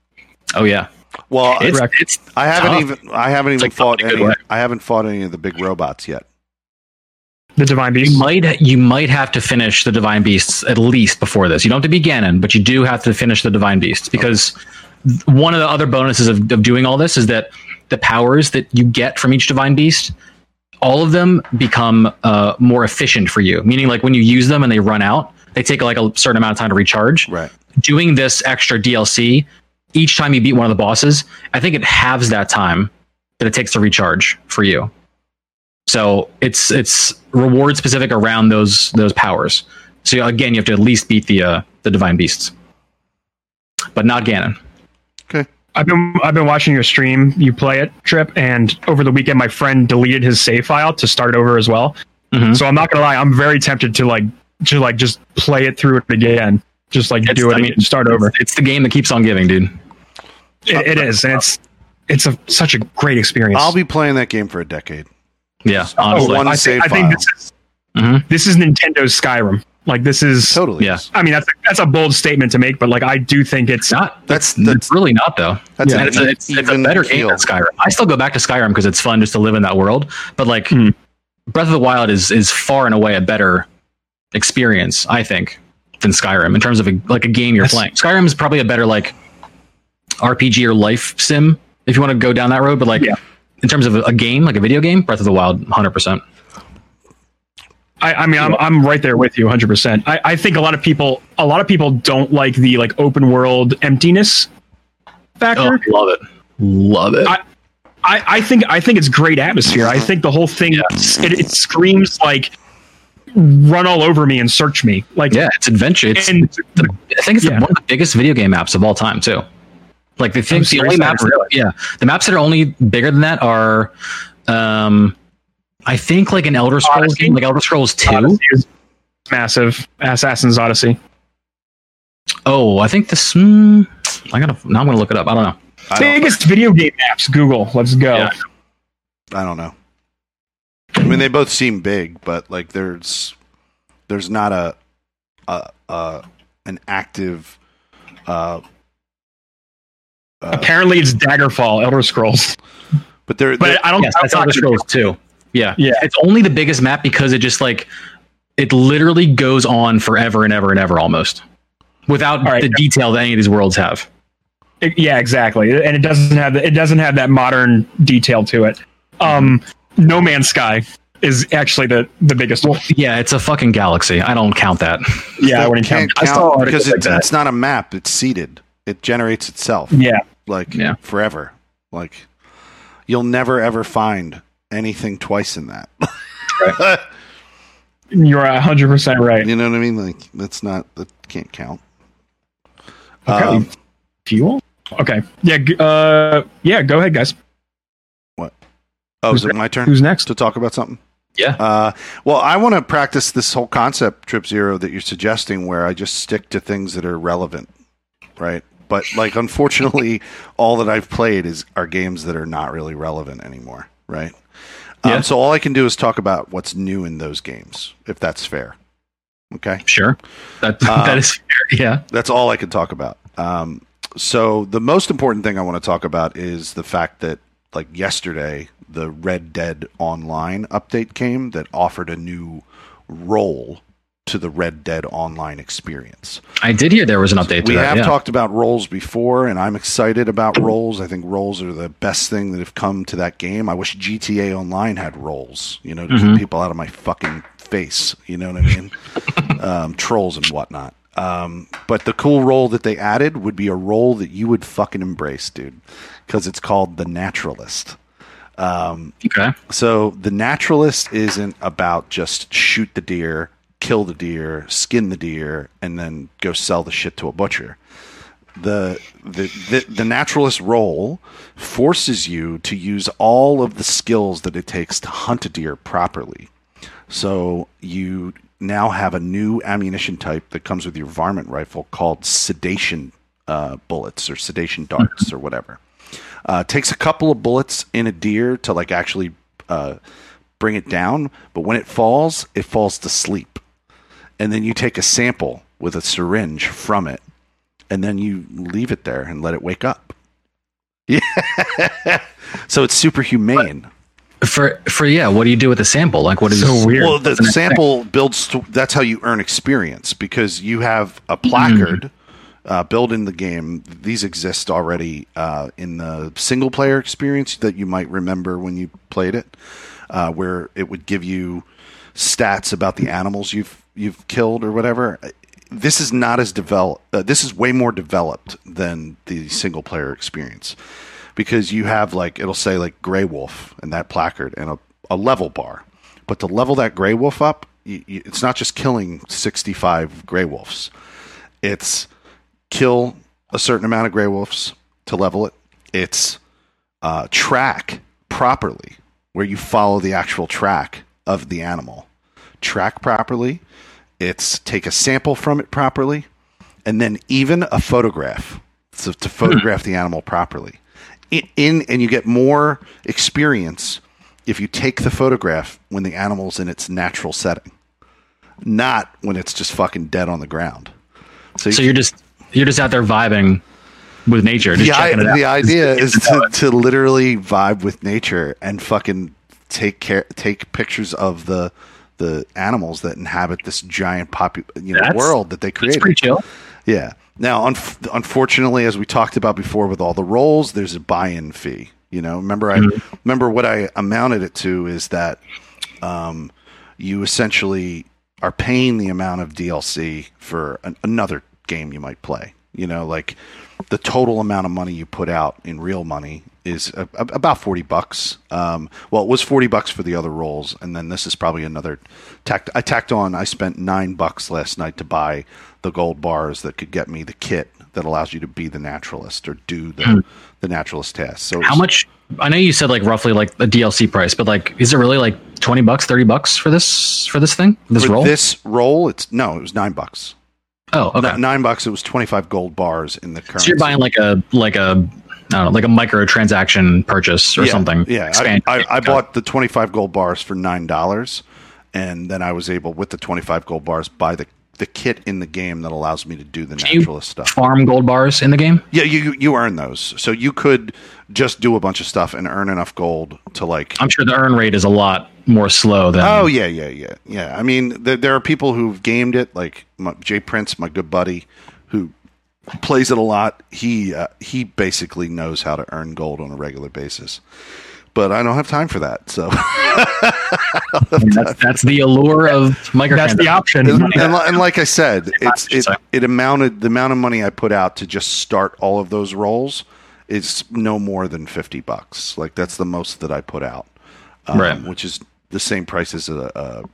Oh yeah.
Well,
It's,
Correct.
it's
I haven't
tough.
even I haven't
It's
even
like
fought
tough in a
any.
way.
I haven't fought any of the big robots yet.
The Divine
You might you might have to finish the divine beasts at least before this. You don't have to be Ganon, but you do have to finish the divine beasts because one of the other bonuses of, of doing all this is that the powers that you get from each divine beast, all of them become uh, more efficient for you. Meaning, like when you use them and they run out, they take like a certain amount of time to recharge.
Right.
Doing this extra DLC each time you beat one of the bosses, I think it halves that time that it takes to recharge for you. So it's it's reward specific around those those powers. So again, you have to at least beat the uh, the divine beasts, but not Ganon.
Okay.
I've been I've been watching your stream. You play it, Trip, and over the weekend, my friend deleted his save file to start over as well.
Mhm.
So I'm not gonna lie, I'm very tempted to like to like just play it through it again, just like
It's-
do it
I mean,
again, start over.
It's, it's the game that keeps on giving, dude.
It, it is, and it's it's a such a great experience.
I'll be playing that game for a decade.
Yeah,
Oh,
honestly.
one
I,
save
think, I think this is
Mhm.
this is Nintendo's Skyrim. Like this is.
Totally.
Yeah.
is.
I mean, that's that's a bold statement to make, but like I do think it's
not
That's
that's,
that's
really not though.
that's
Yeah.
an
it's, a, it's, it's a
even
better game than Skyrim. I still go back to Skyrim because it's fun just to live in that world. But like
Hmm.
Breath of the Wild is is far and away a better experience, I think, than Skyrim in terms of a, like a game you're
That's-
playing. Skyrim is probably a better like RPG or life sim if you want to go down that road. But like
Yeah.
in terms of a, a game, like a video game, Breath of the Wild, hundred percent.
I, I mean, I'm I'm right there with you, 100. percent I, I think a lot of people a lot of people don't like the like open world emptiness
Oh,
factor.
love it, love it.
I- I, I think I think it's great atmosphere. I think the whole thing it, it screams like run all over me and search me. Like
yeah, it's adventure. It's,
and
the, I think it's
Yeah.
one of the biggest video game maps of all time too. Like the things, the only
that
maps,
is
yeah, the maps that are only bigger than that are, um, I think like an Elder Scrolls
Odyssey?
game, like Elder Scrolls Two.
Is massive. Assassin's Odyssey.
Oh, I think this. Mm, I gotta now. I'm gonna look it up. I don't know.
I don't,
Biggest video game apps. Google. Let's go.
Yeah.
I don't know. I mean, they both seem big, but like there's there's not a a, a an active. Uh, uh,
Apparently, it's Daggerfall. Elder Scrolls.
but there,
But I don't.
Yes, that's
not
Elder
gonna-
Scrolls Two. Yeah,
Yeah.
It's only the biggest map because it just like it literally goes on forever and ever and ever almost, without
All right.
the detail that any of these worlds have.
It- yeah, exactly. And it doesn't have the, it doesn't have that modern detail to it. Um, No Man's Sky is actually the the biggest one. (laughs)
Yeah, it's a fucking galaxy. I don't count that.
Yeah, I wouldn't
can't
count. I saw
because it's,
that.
it's not a map; it's seeded. It generates itself,
Yeah,
like
Yeah.
forever. Like you'll never ever find anything twice in that. (laughs)
you're hundred percent right.
you know what I mean? Like that's not that can't count.
Okay.
Um,
Fuel. Okay. Yeah. Uh. Yeah. Go ahead, guys. What?
Oh,
Who's
is it my turn
Who's next?
to talk about something?
Yeah.
Uh, well, I want to practice this whole concept, Trip Zero, that you're suggesting, where I just stick to things that are relevant, right? But like, unfortunately, all that I've played is are games that are not really relevant anymore, right?
Yeah.
Um, so all I can do is talk about what's new in those games, if that's fair. Okay,
Sure. That
Uh, (laughs)
that is fair. Yeah.
that's all I can talk about. Um, so the most important thing I want to talk about is the fact that, like yesterday, the Red Dead Online update came that offered a new role to the Red Dead Online experience.
I did hear there was an update to
we
that.
have
yeah.
talked about roles before, and I'm excited about roles. I think roles are the best thing that have come to that game. I wish GTA Online had roles, you know, to
Mhm.
keep people out of my fucking face. You know what I mean? (laughs) um, trolls and whatnot. Um, but the cool role that they added would be a role that you would fucking embrace, dude, because it's called the Naturalist. Um,
okay.
so the naturalist isn't about just shoot the deer, kill the deer, skin the deer, and then go sell the shit to a butcher. The the the, the naturalist role forces you to use all of the skills that it takes to hunt a deer properly. So you now have a new ammunition type that comes with your varmint rifle called sedation uh, bullets or sedation darts or whatever. Uh, takes a couple of bullets in a deer to like actually uh, bring it down, but when it falls, it falls to sleep. And then you take a sample with a syringe from it, and then you leave it there and let it wake up. Yeah. (laughs) so it's super humane.
For for yeah, what do you do with the sample? Like what is
So weird.
Well, the sample builds. To, that's how you earn experience because you have a placard uh, built in the game. These exist already uh, in the single player experience that you might remember when you played it, uh, where it would give you stats about the animals you've you've killed or whatever. This is not as developed. Uh, this is way more developed than the single player experience because you have like it'll say like gray wolf and that placard and a, a level bar but to level that gray wolf up you, you, it's not just killing 65 gray wolves it's kill a certain amount of gray wolves to level it it's uh, track properly where you follow the actual track of the animal track properly it's take a sample from it properly and then even a photograph so to hmm. photograph the animal properly. In, in and you get more experience if you take the photograph when the animal's in its natural setting not when it's just fucking dead on the ground. So,
so you're just you're just out there vibing with nature, just
the, i-
checking it out.
the idea is to, to literally vibe with nature and fucking take care take pictures of the the animals that inhabit this giant popu- you know
That's-
world that they created
pretty chill.
Yeah. Now, unf- unfortunately, as we talked about before, with all the roles, there's a buy-in fee. You know, remember I remember what I amounted it to is that um, you essentially are paying the amount of DLC for an, another game you might play. You know, like the total amount of money you put out in real money is a, a- about 40 bucks. Um, well, it was 40 bucks for the other roles. And then this is probably another tacked. I tacked on, I spent nine bucks last night to buy the gold bars that could get me the kit that allows you to be the naturalist or do the, the naturalist test. So
How much? I know you said like roughly like the DLC price, but like, is it really like twenty bucks, thirty bucks for this for this thing, this
for
role?
this role, it's no, it was nine bucks.
Oh, okay.
Nine bucks. It was 25 gold bars in the current.
So you're buying like a like a I don't know, like a microtransaction purchase or
yeah,
something.
Yeah, I,
Expand-
I, I
Okay.
bought the 25 gold bars for nine dollars, and then I was able with the 25 gold bars buy the the kit in the game that allows me to do the
you
naturalist stuff.
farm gold bars in the game.
Yeah, you you- you earn those, so you could just do a bunch of stuff and earn enough gold to like.
I'm sure the earn rate is a lot more slow than.
Oh yeah, yeah, yeah, yeah. I mean, there, there are people who've gamed it, like my, Jay Prince, my good buddy, who plays it a lot. He uh, he basically knows how to earn gold on a regular basis. But I don't have time for that. So (laughs)
that's, that's the allure of microtransactions.
That's the option.
and, and, and like I said, it's it, it amounted the amount of money I put out to just start all of those roles is no more than fifty bucks. Like that's the most that I put out, um,
Right.
Which is the same price as a, a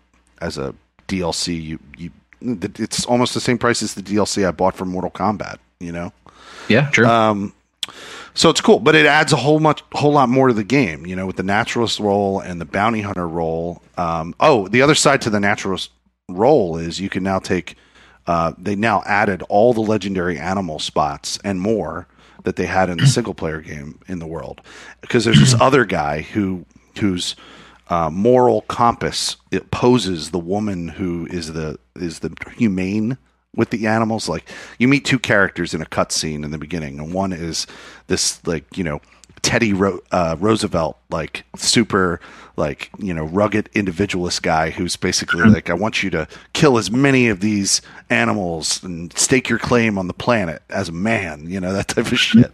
as a DLC. You you it's almost the same price as the DLC I bought for Mortal Kombat. You know.
yeah, true.
Um, so it's cool, but it adds a whole much, whole lot more to the game. You know, with the naturalist role and the bounty hunter role. Um, oh, the other side to the naturalist role is you can now take. Uh, they now added all the legendary animal spots and more that they had in the single player game in the world, because there's this other guy who whose uh, moral compass it poses the woman who is the is the humane with the animals. Like you meet two characters in a cutscene in the beginning, and one is this like you know Teddy Ro- uh, Roosevelt, like super like you know rugged individualist guy who's basically like I want you to kill as many of these animals and stake your claim on the planet as a man, you know that type of shit.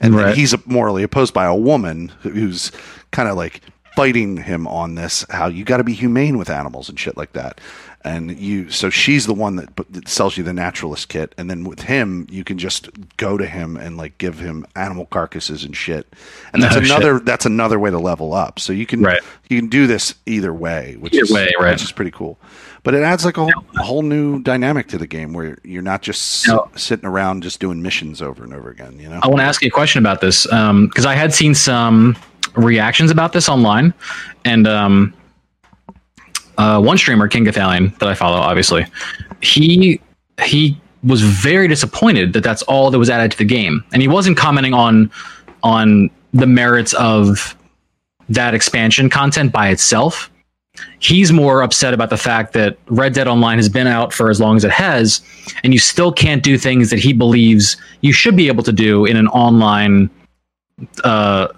And then
Right.
he's morally opposed by a woman who's kind of like fighting him on this how you got to be humane with animals and shit like that and you so she's the one that, that sells you the naturalist kit. And then with him you can just go to him and like give him animal carcasses and shit. And that's
shit.
another that's another way to level up. So you can
Right.
you can do this either way which
Either
is
way, right.
which is pretty cool. But it adds like a whole, a whole new dynamic to the game where you're not just
Now-
sitting around just doing missions over and over again you know?
I want to ask you a question about this because I had seen some reactions about this online, and um, uh, one streamer, King Gothalion, that I follow, obviously, he he was very disappointed that that's all that was added to the game, and he wasn't commenting on on the merits of that expansion content by itself. He's more upset about the fact that Red Dead Online has been out for as long as it has, and you still can't do things that he believes you should be able to do in an online uh,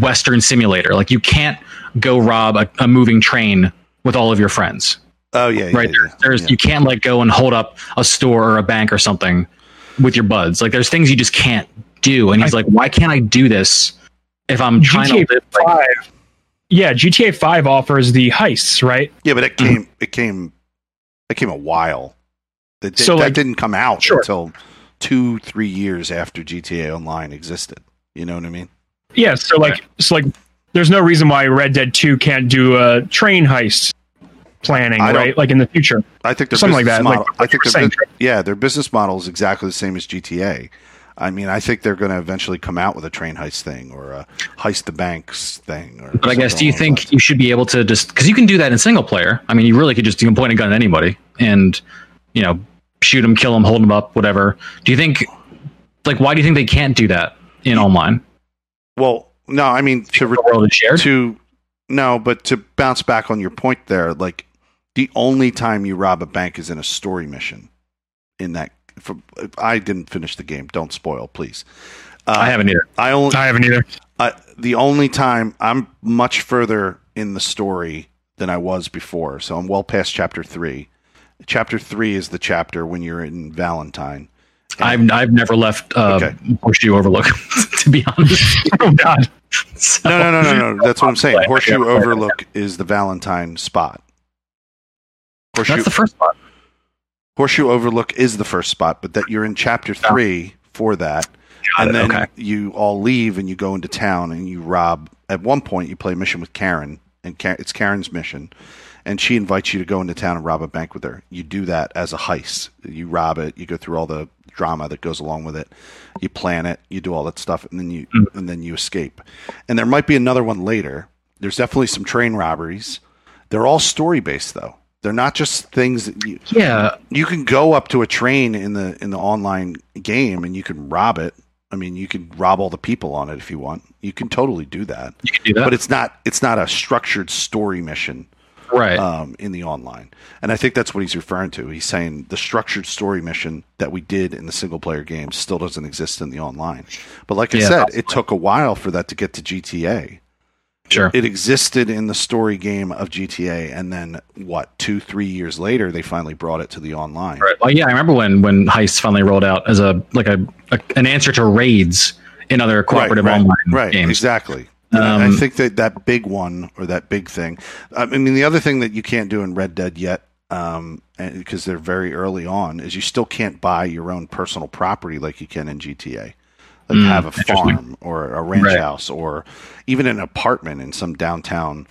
Western simulator. Like you can't go rob a, a moving train with all of your friends,
oh yeah
right?
yeah,
There-
yeah,
there's
yeah.
you can't like go and hold up a store or a bank or something with your buds. Like there's things you just can't do, and he's like, why can't I do this if I'm trying
GTA
to live? Like,
Yeah, GTA Five offers the heists, right?
Yeah, but it mm-hmm. came it came it came a while. That,
So,
that
like-
didn't come out
Sure.
until two, three years after GTA Online existed. You know what I mean?
Yeah, so like, so like, there's no reason why Red Dead Two can't do a train heist planning,
I
right? Like in the future,
I think their
something like that.
model.
like
I think their,
saying,
yeah, their business model is exactly the same as GTA. I mean, I think they're going to eventually come out with a train heist thing or a heist the banks thing. Or
But I guess, do you think
those
you should be able to just because you can do that in single player? I mean, you really could just you can point a gun at anybody and you know shoot them, kill them, hold them up, whatever. Do you think like why do you think they can't do that in online?
Well, no, I mean to re-
world is
to no, but to bounce back on your point there, like the only time you rob a bank is in a story mission. In that, for, I didn't finish the game. Don't spoil, please. Uh,
I haven't either.
I only
I haven't either.
I, the only time I'm much further in the story than I was before, so I'm well past chapter three. Chapter three is the chapter when you're in Valentine.
I've I've never left uh,
Okay.
Horseshoe Overlook (laughs) to be honest. (laughs)
Oh God,
So-
No, no, no, no, no. (laughs) That's what I'm saying. Horseshoe Overlook is the Valentine spot. Horseshoe,
That's the first spot.
Horseshoe Overlook is the first spot, but that you're in chapter three for that,
Got
and
it,
then
okay.
you all leave and you go into town and you rob. At one point, you play a mission with Karen, and it's Karen's mission, and she invites you to go into town and rob a bank with her. You do that as a heist. You rob it. You go through all the drama that goes along with it. You plan it. You do all that stuff, and then you
Mm.
and then you escape. And there might be another one later. There's definitely some train robberies. They're all story based though. They're not just things that you,
Yeah,
you can go up to a train in the in the online game and you can rob it. I mean, you can rob all the people on it if you want. You can totally do that,
you can do that.
but it's not it's not a structured story mission
right.
um, in the online. And I think that's what he's referring to. He's saying the structured story mission that we did in the single player game still doesn't exist in the online. But like I
Yeah,
said, it took a while for that to get to GTA.
sure.
It existed in the story game of GTA, and then what? Two, three years later, they finally brought it to the online.
Right. Well, yeah, I remember when when Heist finally rolled out as a like a, a an answer to raids in other cooperative
right,
online
right,
games.
exactly. Yeah, I
Um,
think that that big one or that big thing. I mean, the other thing that you can't do in Red Dead yet, um, because they're very early on, is you still can't buy your own personal property like you can in GTA. Like
Mm,
have a farm or a ranch
Right.
house or even an apartment in some downtown,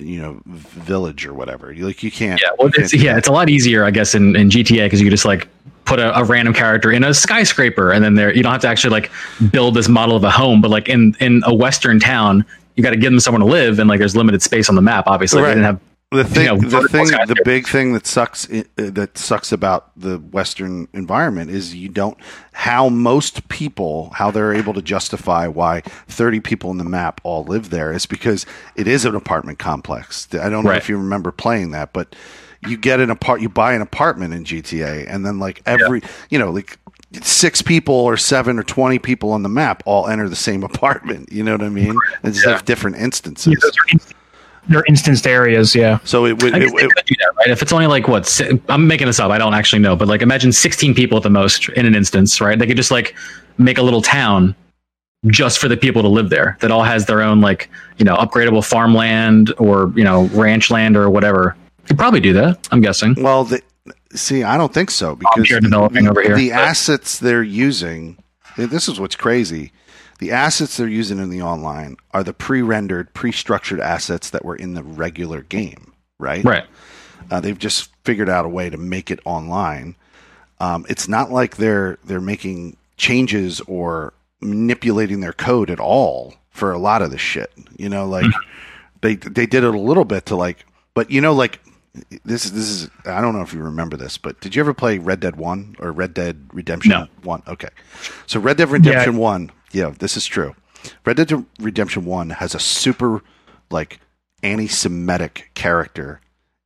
you know, village or whatever. You like you can't.
Yeah, well, it's, yeah,
that.
it's a lot easier, I guess, in, in GTA because you just like put a, a random character in a skyscraper, and then there you don't have to actually like build this model of a home. But like in in a western town, you got to give them somewhere to live, and like there's limited space on the map. Obviously,
Right.
they didn't have
the thing,
know,
the thing, the big thing that sucks uh, that sucks about the Western environment is you don't how most people how they're able to justify why thirty people in the map all live there is because it is an apartment complex. I don't know
Right.
if you remember playing that, but you get an apart, you buy an apartment in GTA, and then like every you know like. Six people or seven or twenty people on the map all enter the same (laughs) apartment. You know what I mean? And just
Yeah.
have different instances.
Those are inst- they're instanced areas. Yeah.
So it would.
I
It,
guess they
it,
could do that, right? If it's only like what si- I'm making this up, I don't actually know, but like imagine 16 people at the most in an instance, right? They could just like make a little town just for the people to live there that all has their own like you know upgradable farmland or you know ranch land or whatever. You could probably do that. I'm guessing.
Well, the, see, I don't think so because
pure developing over here.
the assets they're using. This is what's crazy. The assets they're using in the online are the pre-rendered, pre-structured assets that were in the regular game, right?
Right.
Uh, they've just figured out a way to make it online. Um, it's not like they're they're making changes or manipulating their code at all for a lot of the shit. You know, like they they did it a little bit to like, but you know, like this is this is I don't know if you remember this, but did you ever play Red Dead One or Red Dead Redemption
No.
One? Okay, so Red Dead Redemption One, yeah, this is true. Red Dead Redemption One has a super like anti-Semitic character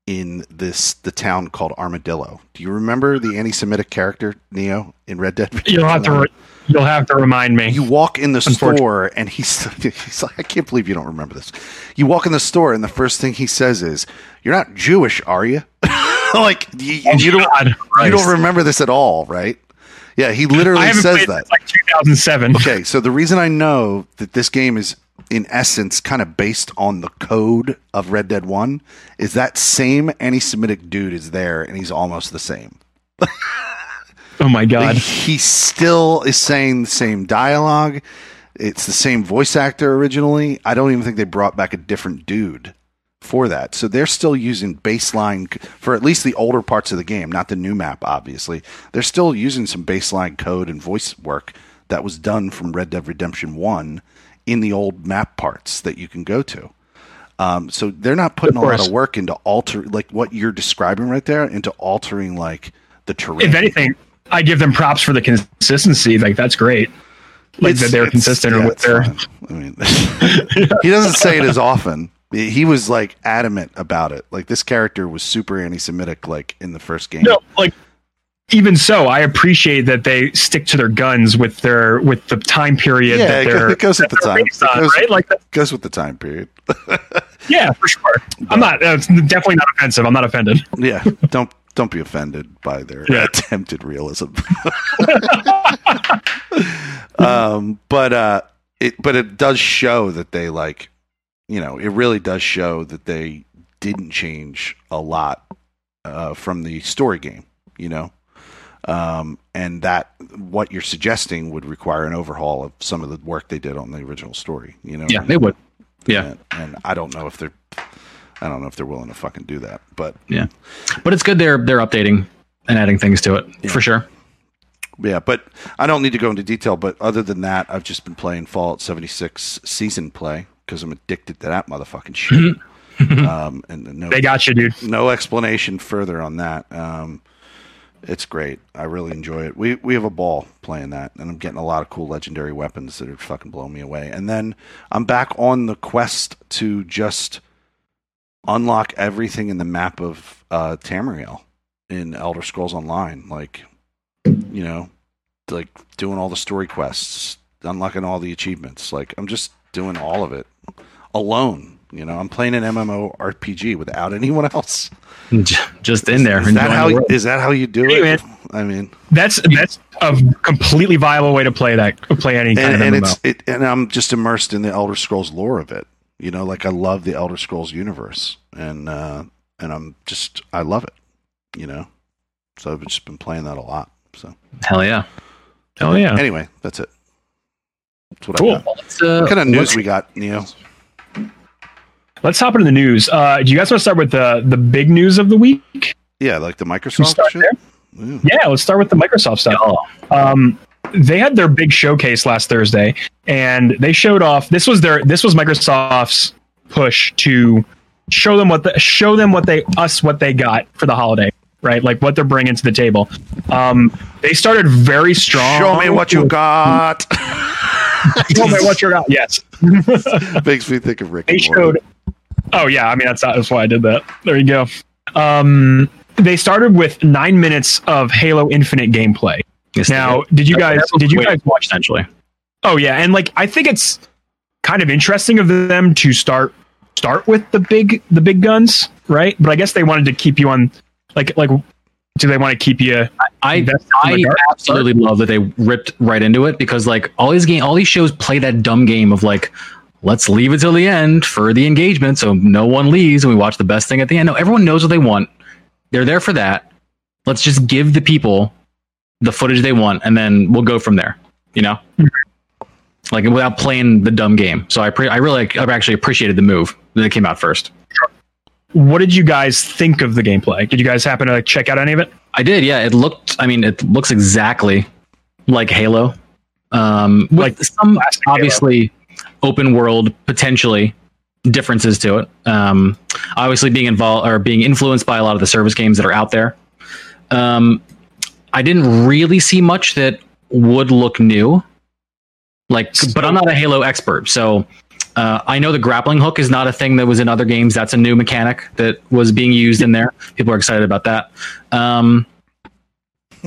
in this the town called Armadillo. Do you remember the anti-Semitic character Neo in Red Dead? Redemption
You'll have to re- you'll have to remind me.
You walk in the store and he's, (laughs) he's like, I can't believe you don't remember this. You walk in the store and the first thing he says is, "You're not Jewish, are you?" (laughs) like you,
Oh,
you don't
God,
you don't remember this at all, right? Yeah, he literally
I
says that.
like 2007. (laughs)
Okay, so the reason I know that this game is in essence kind of based on the code of Red Dead 1 is that same anti-Semitic dude is there and he's almost the same.
Oh my god.
He still is saying the same dialogue. It's the same voice actor originally. I don't even think they brought back a different dude for that. So they're still using baseline for at least the older parts of the game, not the new map, obviously. They're still using some baseline code and voice work that was done from Red Dead Redemption 1 in the old map parts that you can go to. Um, so they're not putting a lot of work into alter like what you're describing right there into altering like the terrain.
if anything, I give them props for the consistency. Like that's great. Like
It's-
that they're consistent
yeah,
with their.
I mean, (laughs) he doesn't say it as often. He was like adamant about it. Like this character was super anti-Semitic, like in the first game.
No, like even so, I appreciate that they stick to their guns with their with the time period
Yeah,
that
it
they're
it goes with the time.
on,
goes-
right? Like, that-
Goes with the time period. (laughs)
yeah, for sure. I'm not. Uh, it's definitely not offensive. I'm not offended.
yeah, don't don't be offended by their
Yeah.
attempted realism. (laughs) um, but uh, it but it does show that they like, you know, it really does show that they didn't change a lot uh, from the story game. You know, um, and that what you're suggesting would require an overhaul of some of the work they did on the original story. You know,
Yeah, they would. Yeah,
and, and I don't know if they're. I don't know if they're willing to fucking do that, but
yeah. But it's good they're they're updating and adding things to it
Yeah.
for sure.
Yeah, but I don't need to go into detail. But other than that, I've just been playing Fallout 76 season play because I'm addicted to that motherfucking shit. (laughs) um, (laughs) and no,
They got you, dude.
no explanation further on that. Um, it's great. I really enjoy it. We we have a ball playing that, and I'm getting a lot of cool legendary weapons that are fucking blowing me away. And then I'm back on the quest to just unlock everything in the map of uh, Tamriel in Elder Scrolls Online. Like, you know, like doing all the story quests, unlocking all the achievements. Like, I'm just doing all of it. alone. You know, I'm playing an MMO RPG without anyone else. (laughs)
Just in there.
Is that
enjoying
how
the
is that how you do
Hey,
it? I mean,
That's that's a completely viable way to play that play any kind
and, and
of MMO.
it's it, and I'm just immersed in the Elder Scrolls lore of it. You know, like I love the Elder Scrolls universe, and uh, and I'm just I love it. You know, so I've just been playing that a lot. So
Hell yeah.
oh yeah.
anyway, that's it. That's what
Cool.
I got.
Let's, uh,
What kind of news we got, Neo?
Let's hop into the news. Uh, do you guys want to start with the the big news of the week?
Yeah, like the Microsoft Yeah.
Yeah, let's start with the Microsoft stuff. Um, they had their big showcase last Thursday, and they showed off. This was their this was Microsoft's push to show them what the, show them what they us what they got for the holiday, right? Like what they're bringing to the table. Um, they started very strong.
Show me what you got. (laughs)
Show me what you got. Yes, (laughs)
Makes me think of Rick.
they showed. Oh yeah, I mean that's that's why I did that. There you go. Um, they started with nine minutes of Halo Infinite gameplay.
Yes,
Now, did you guys did you guys watch that?
essentially?
Oh yeah, and like I think it's kind of interesting of them to start start with the big the big guns, right? But I guess they wanted to keep you on like like do they want to keep you
I I
the dark?
absolutely love that they ripped right into it because like all these game all these shows play that dumb game of like let's leave it till the end for the engagement so no one leaves and we watch the best thing at the end. No, everyone knows what they want. They're there for that. Let's just give the people the footage they want and then we'll go from there. You know? Like without playing the dumb game. So I pre- I really I actually appreciated the move that came out first.
What did you guys think of the gameplay? Did you guys happen to like, check out any of it?
I did, yeah. It looked. I mean, it looks exactly like Halo. Um, with
Like
some
classic Halo.
obviously open world potentially differences to it. Um, obviously being involved or being influenced by a lot of the service games that are out there. Um, I didn't really see much that would look new. Like, but I'm not a Halo expert, so uh, I know the grappling hook is not a thing that was in other games. That's a new mechanic that was being used in there. People are excited about that. Um,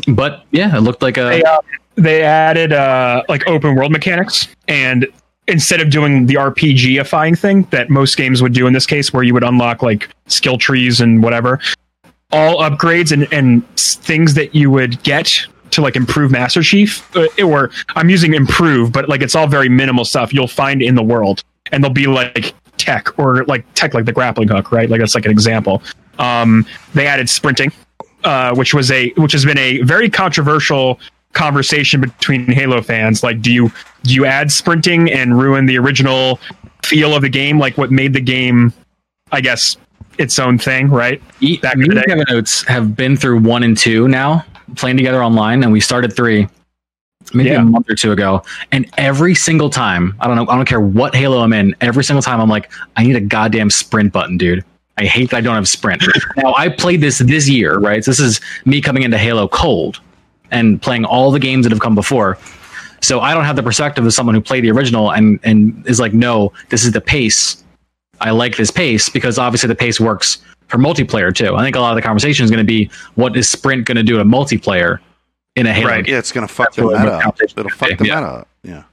but yeah, it looked like a
They, uh, they added uh, like open world mechanics, and instead of doing the RPGifying thing that most games would do in this case, where you would unlock like skill trees and whatever, all upgrades and, and things that you would get to like improve Master Chief, uh, or I'm using improve, but like it's all very minimal stuff you'll find in the world, and they'll be like tech or like tech like the grappling hook, right? Like that's like an example. Um, they added sprinting, uh, which was a which has been a very controversial conversation between Halo fans. Like, do you do you add sprinting and ruin the original feel of the game? Like, what made the game, I guess, its own thing, right? Back
me
in the
and
day.
Kevin Oates have been through one and two now, playing together online, and we started three maybe
Yeah.
a month or two ago. And every single time, I don't know, I don't care what Halo I'm in, every single time I'm like, I need a goddamn sprint button, dude. I hate that I don't have sprint. (laughs) now I played this this year, right? So this is me coming into Halo cold and playing all the games that have come before. So I don't have the perspective of someone who played the original and and is like, no, this is the pace. I like this pace because obviously the pace works for multiplayer too. I think a lot of the conversation is going to be what is Sprint going to do to multiplayer in a Halo
Right.
game.
Yeah, it's gonna fuck the
That's
meta. up. It'll fuck
gonna
the
be.
meta. up. Yeah.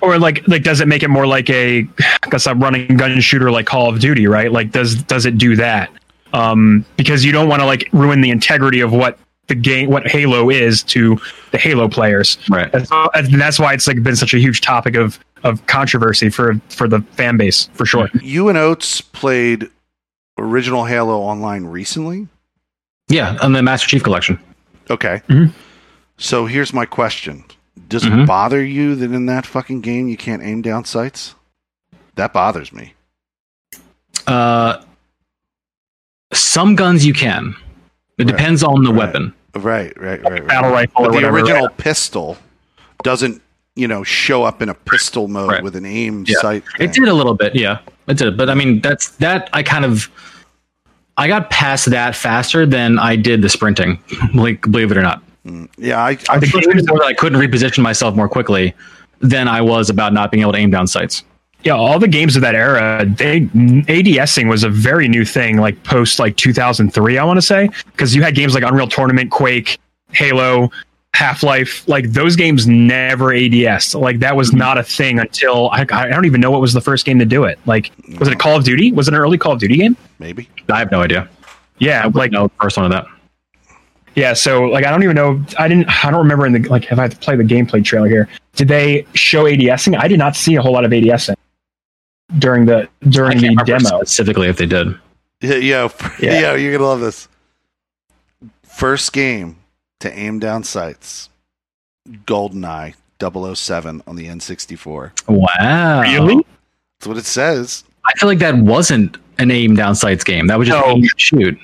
Or like like does it make it more like a I guess a running gun shooter like Call of Duty, right? Like does does it do that? Um, because you don't want to like ruin the integrity of what the game what Halo is to the Halo players.
Right.
That's, and that's why it's like been such a huge topic of of controversy for for the fan base for sure.
You and Oates played original Halo online recently.
Yeah, and the Master Chief Collection.
Okay.
Mhm.
So here's my question: Does it
Mhm.
bother you that in that fucking game you can't aim down sights? That bothers me.
Uh, some guns you can. It
Right.
depends on the
Right.
weapon.
Right, right, right. right.
Battle rifle
But
or
the
whatever.
original pistol doesn't, you know, show up in a pistol mode
Right.
with an aim
Yeah.
sight.
It did a little bit, yeah. It did, but I mean, that's that. I kind of, I got past that faster than I did the sprinting. (laughs) like, believe it or not,
Mm. Yeah, I,
I think
It was more that I couldn't reposition myself more quickly than I was about not being able to aim down sights.
yeah, all the games of that era, they ADSing was a very new thing, like post like 2003, I want to say, because you had games like Unreal Tournament, Quake, Halo, Half Life, like those games never ADS. Like that was mm-hmm. not a thing until I, I don't even know what was the first game to do it. Like, was it a Call of Duty? Was it an early Call of Duty game?
Maybe.
I have no idea.
Yeah, like
no first one of that.
yeah. So like I don't even know. I didn't. I don't remember in the like if I had to play the gameplay trailer here. Did they show ADSing? I did not see a whole lot of ADSing during the during the demo.
specifically if they did.
Yeah, yo, (laughs)
Yeah.
yo, you're gonna love this. First game to aim down sights. GoldenEye 007 on the N64.
Wow.
Really?
That's what it says.
I feel like that wasn't an aim down sights game. That was just
No.
aim and shoot.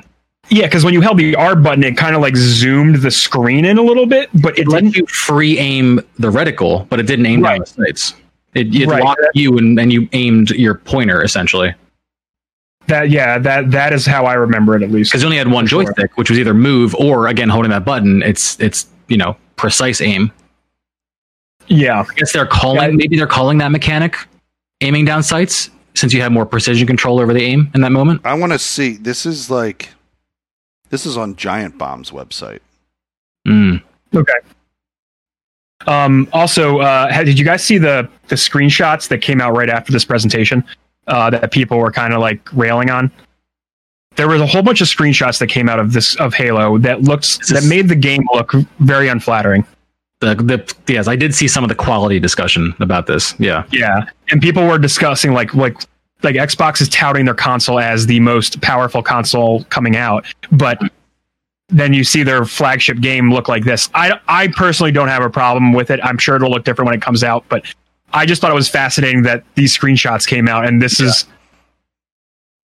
Yeah, because when you held the R button, it kind of like zoomed the screen in a little bit, but it
It let
didn't.
you free aim the reticle, but it didn't aim down
Right.
the sights. It, it
Right.
locked you and, and you aimed your pointer essentially.
That yeah, that that is how I remember it at least.
Because you only had one
For sure.
joystick, which was either move or again holding that button. It's it's you know precise aim.
Yeah,
I guess they're calling
Yeah.
maybe they're calling that mechanic aiming down sights since you have more precision control over the aim in that moment.
I want to see. This is like, this is on Giant Bomb's website.
Mm.
Okay. Um, also, uh, had- did you guys see the the screenshots that came out right after this presentation uh, that people were kind of like railing on? There was a whole bunch of screenshots that came out of this of Halo that looked that made the game look very unflattering.
The, the yes, I did see some of the quality discussion about this. Yeah,
Yeah, and people were discussing like like like Xbox is touting their console as the most powerful console coming out, but then you see their flagship game look like this. I I personally don't have a problem with it. I'm sure it'll look different when it comes out, but I just thought it was fascinating that these screenshots came out and this is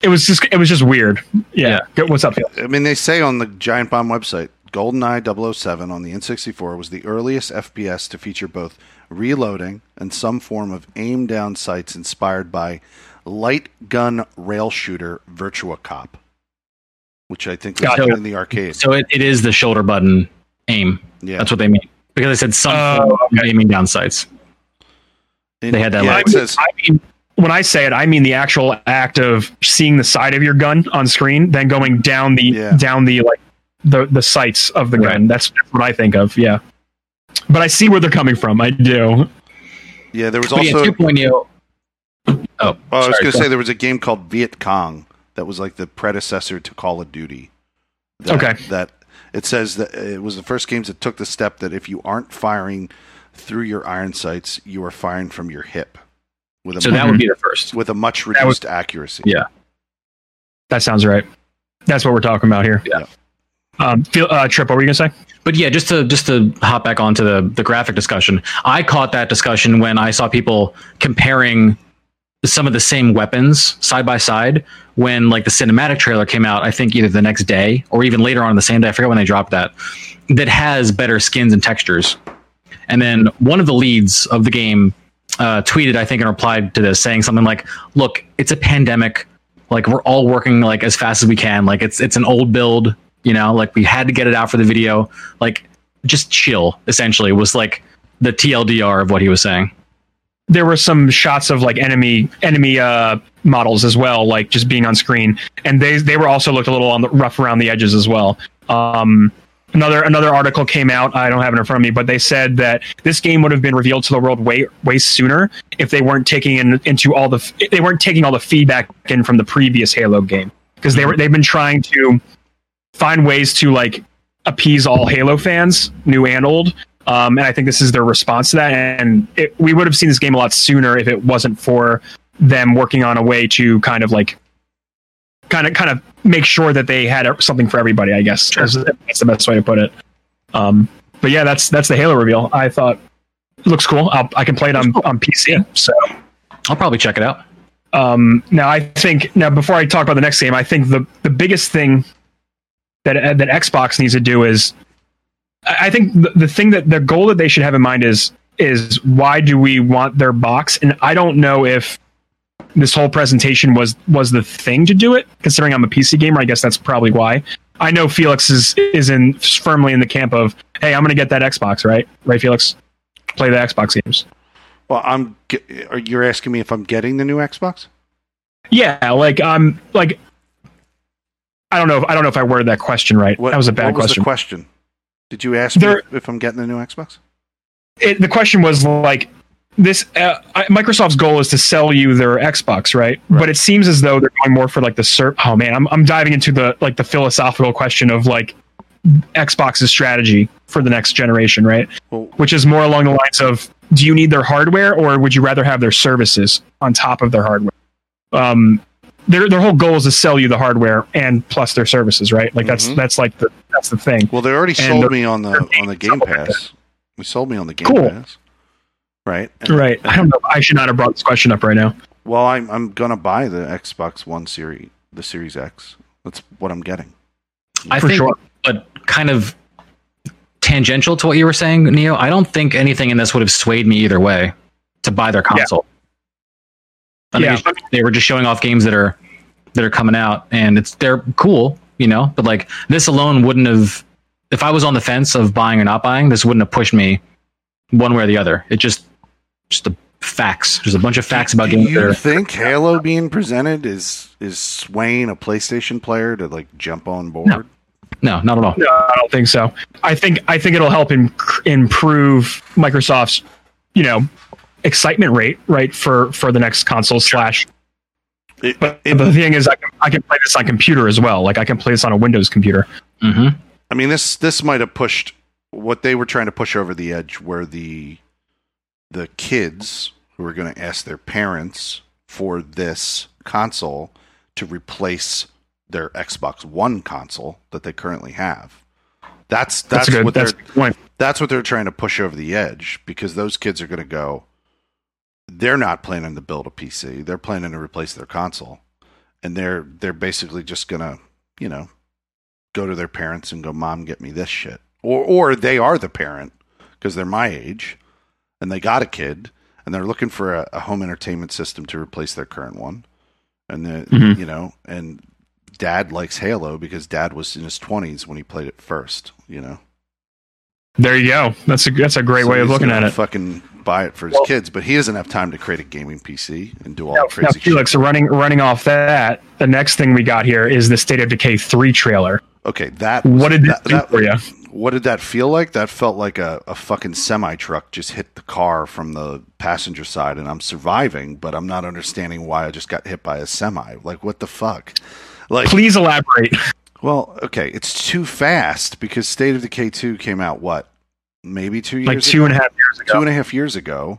it was just it was just weird. Yeah. Good- What's up, Phil?
I mean, they say on the Giant Bomb website, GoldenEye 007 on the N64 was the earliest FPS to feature both reloading and some form of aim down sights inspired by light gun rail shooter Virtua Cop, which I think was
Gotcha.
in the arcade.
so it, it is the shoulder button aim.
Yeah,
That's what they mean because they said some
Oh,
form of aiming down sights.
And-
they had that
Yeah,
light.
it says
I mean, when I say it, I mean the actual act of seeing the side of your gun on screen, then going down the
Yeah.
down the like the the sights of the gun.
Right.
That's, that's what I think of. Yeah, but I see where they're coming from. I do.
yeah. There was
But yeah,
also.
2.0. Oh,
oh, I was
sorry,
going to
go
say there was a game called Vietcong that was like the predecessor to Call of Duty. That,
Okay.
That it says that it was the first games that took the step that if you aren't firing through your iron sights, you are firing from your hip with a
So
mu-
that would be the first.
with a much
That was-
reduced accuracy.
Yeah.
That sounds right. That's what we're talking about here.
Yeah.
Um, Phil, uh, Trip, what were you gonna say?
But yeah, just to just to hop back onto the the graphic discussion, I caught that discussion when I saw people comparing some of the same weapons side by side when like the cinematic trailer came out. I think either the next day or even later on the same day. I forget when they dropped that. That has better skins and textures. And then one of the leads of the game uh, tweeted, I think, and replied to this, saying something like, "Look, it's a pandemic. Like we're all working like as fast as we can. Like it's it's an old build. You know, like we had to get it out for the video. Like just chill. Essentially, was like the TLDR of what he was saying.
There were some shots of like enemy enemy uh, models as well, like just being on screen, and they they were also looked a little on the rough around the edges as well. Um, another another article came out. I don't have it in front of me, but they said that this game would have been revealed to the world way way sooner if they weren't taking in, into all the they weren't taking all the feedback in from the previous Halo game because they were they've been trying to find ways to like appease all Halo fans, new and old. Um, and I think this is their response to that. And it, we would have seen this game a lot sooner if it wasn't for them working on a way to kind of like kind of kind of make sure that they had something for everybody. I guess
Sure.
That's- that's the best way to put it. Um, but yeah, that's that's the Halo reveal. I thought it looks cool. I'll, I can play it on on PC. So
I'll probably check it out.
um, now I think now before I talk about the next game, I think the the biggest thing that uh, that Xbox needs to do is, I I think the, the thing that the goal that they should have in mind is is why do we want their box? And I don't know if this whole presentation was was the thing to do it. Considering I'm a PC gamer, I guess that's probably why. I know Felix is is in firmly in the camp of hey, I'm going to get that Xbox, right? Right, Felix, play the Xbox games.
Well, I'm. ge- Are you asking me if I'm getting the new Xbox?
Yeah, like um, like I don't know. If, I don't know if I worded that question right.
What,
that was a bad question.
what was
question.
the question? Did you ask me if I'm getting the new Xbox?
it, the question was like this uh, microsoft's goal is to sell you their xbox right? but it seems as though they're going more for like the serp. oh man I'm, I'm diving into the like the philosophical question of like xbox's strategy for the next generation right
Well,
which is more along the lines of do you need their hardware or would you rather have their services on top of their hardware um their, their whole goal is to sell you the hardware and plus their services right like that's
Mhm.
that's like the that's the thing
well, they already sold me on the on the Game Pass. We sold me on the Game
Cool.
Pass, right? And- (laughs)
right i don't know i should not have brought this question up right now
Well, I'm I'm gonna buy the Xbox One series, the Series X. That's what I'm getting.
I
For
think,
sure.
but kind of tangential to what you were saying, Neo. I don't think anything in this would have swayed me either way to buy their console. I think
Yeah.
it's- they were just showing off games that are that are coming out, and it's they're cool, you know. But like this alone wouldn't have, if I was on the fence of buying or not buying, this wouldn't have pushed me one way or the other. It just just the facts. There's a bunch of facts about
Do
games that
you
are
think Halo being presented is is swaying a PlayStation player to like jump on board?
No. no, not at all.
No, I don't think so. I think I think it'll help im- improve Microsoft's, you know, excitement rate, right, for for the next console slash.
It-
But
it-
the thing is, I can I can play this on computer as well. Like I can play this on a Windows computer.
hmm
I mean, this this might have pushed what they were trying to push over the edge, where the the kids who are going to ask their parents for this console to replace their Xbox One console that they currently have. That's that's,
That's, good.
what
That's
they're that's what they're trying to push over the edge because those kids are going to go. They're not planning to build a PC. They're planning to replace their console, and they're they're basically just going to you know go to their parents and go, "Mom, get me this shit," or or they are the parent because they're my age, and they got a kid, and they're looking for a, a home entertainment system to replace their current one, and the
Mhm.
you know and dad likes Halo because dad was in his twenties when he played it first, you know.
There you go. That's a that's a great
So
way of looking at
gonna
it.
Fucking buy it for his
Well-
kids, but he doesn't have time to create a gaming PC and do all
Now,
the
now,
crazy
Felix, running running off that, the next thing we got here is the State of Decay three trailer.
Okay, that
What did this
that,
do
that-
for you?
What did that feel like? That felt like a, a fucking semi truck just hit the car from the passenger side, and I'm surviving, but I'm not understanding why I just got hit by a semi. Like, what the fuck? Like,
Please elaborate.
well, okay, it's too fast because State of Decay two came out what, maybe two years
Like
ago?
two and a half years ago.
two and a half years ago.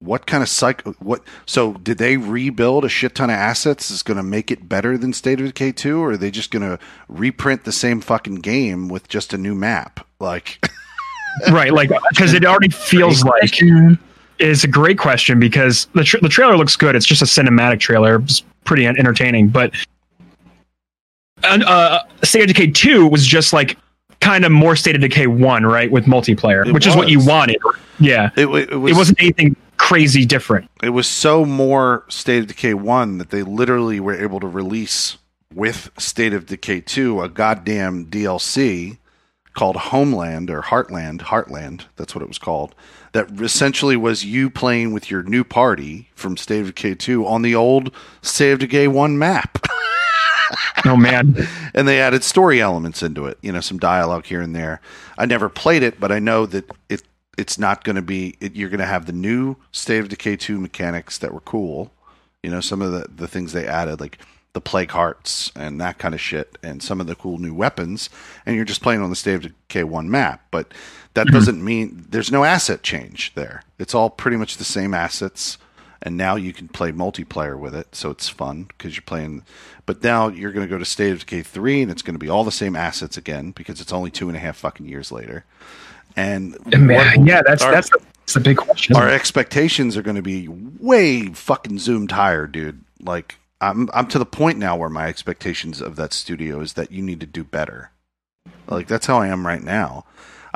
What kind of cycle? What? So did they rebuild a shit ton of assets? Is going to make it better than State of Decay two, or are they just going to reprint the same fucking game with just a new map? Like, (laughs)
right, like because it already feels like it's a great question because the tra- the trailer looks good. It's just a cinematic trailer. It's pretty entertaining, but and, uh, State of Decay two was just like kind of more State of Decay one, right, with multiplayer,
It
which is what you wanted. Yeah,
it, it was
it wasn't anything crazy different.
it was so more State of Decay one that they literally were able to release with State of Decay two a goddamn DLC called Homeland or Heartland, Heartland, that's what it was called. That essentially was you playing with your new party from State of Decay 2 on the old State of Decay 1 map. (laughs)
Oh man,
and they added story elements into it, you know, some dialogue here and there. I never played it, but I know that it it's not going to be it, you're going to have the new State of Decay 2 mechanics that were cool. You know, some of the the things they added like the plague hearts and that kind of shit and some of the cool new weapons and you're just playing on the State of Decay 1 map, but that mm-hmm. doesn't mean there's no asset change there. It's all pretty much the same assets and now you can play multiplayer with it, so it's fun because you're playing. But now you're going to go to State of Decay three, and it's going to be all the same assets again because it's only two and a half fucking years later. And
man,
what-
yeah, that's
our,
that's the, that's the big question.
our expectations are going to be way fucking zoomed higher, dude. Like I'm I'm to the point now where my expectations of that studio is that you need to do better. Like that's how I am right now.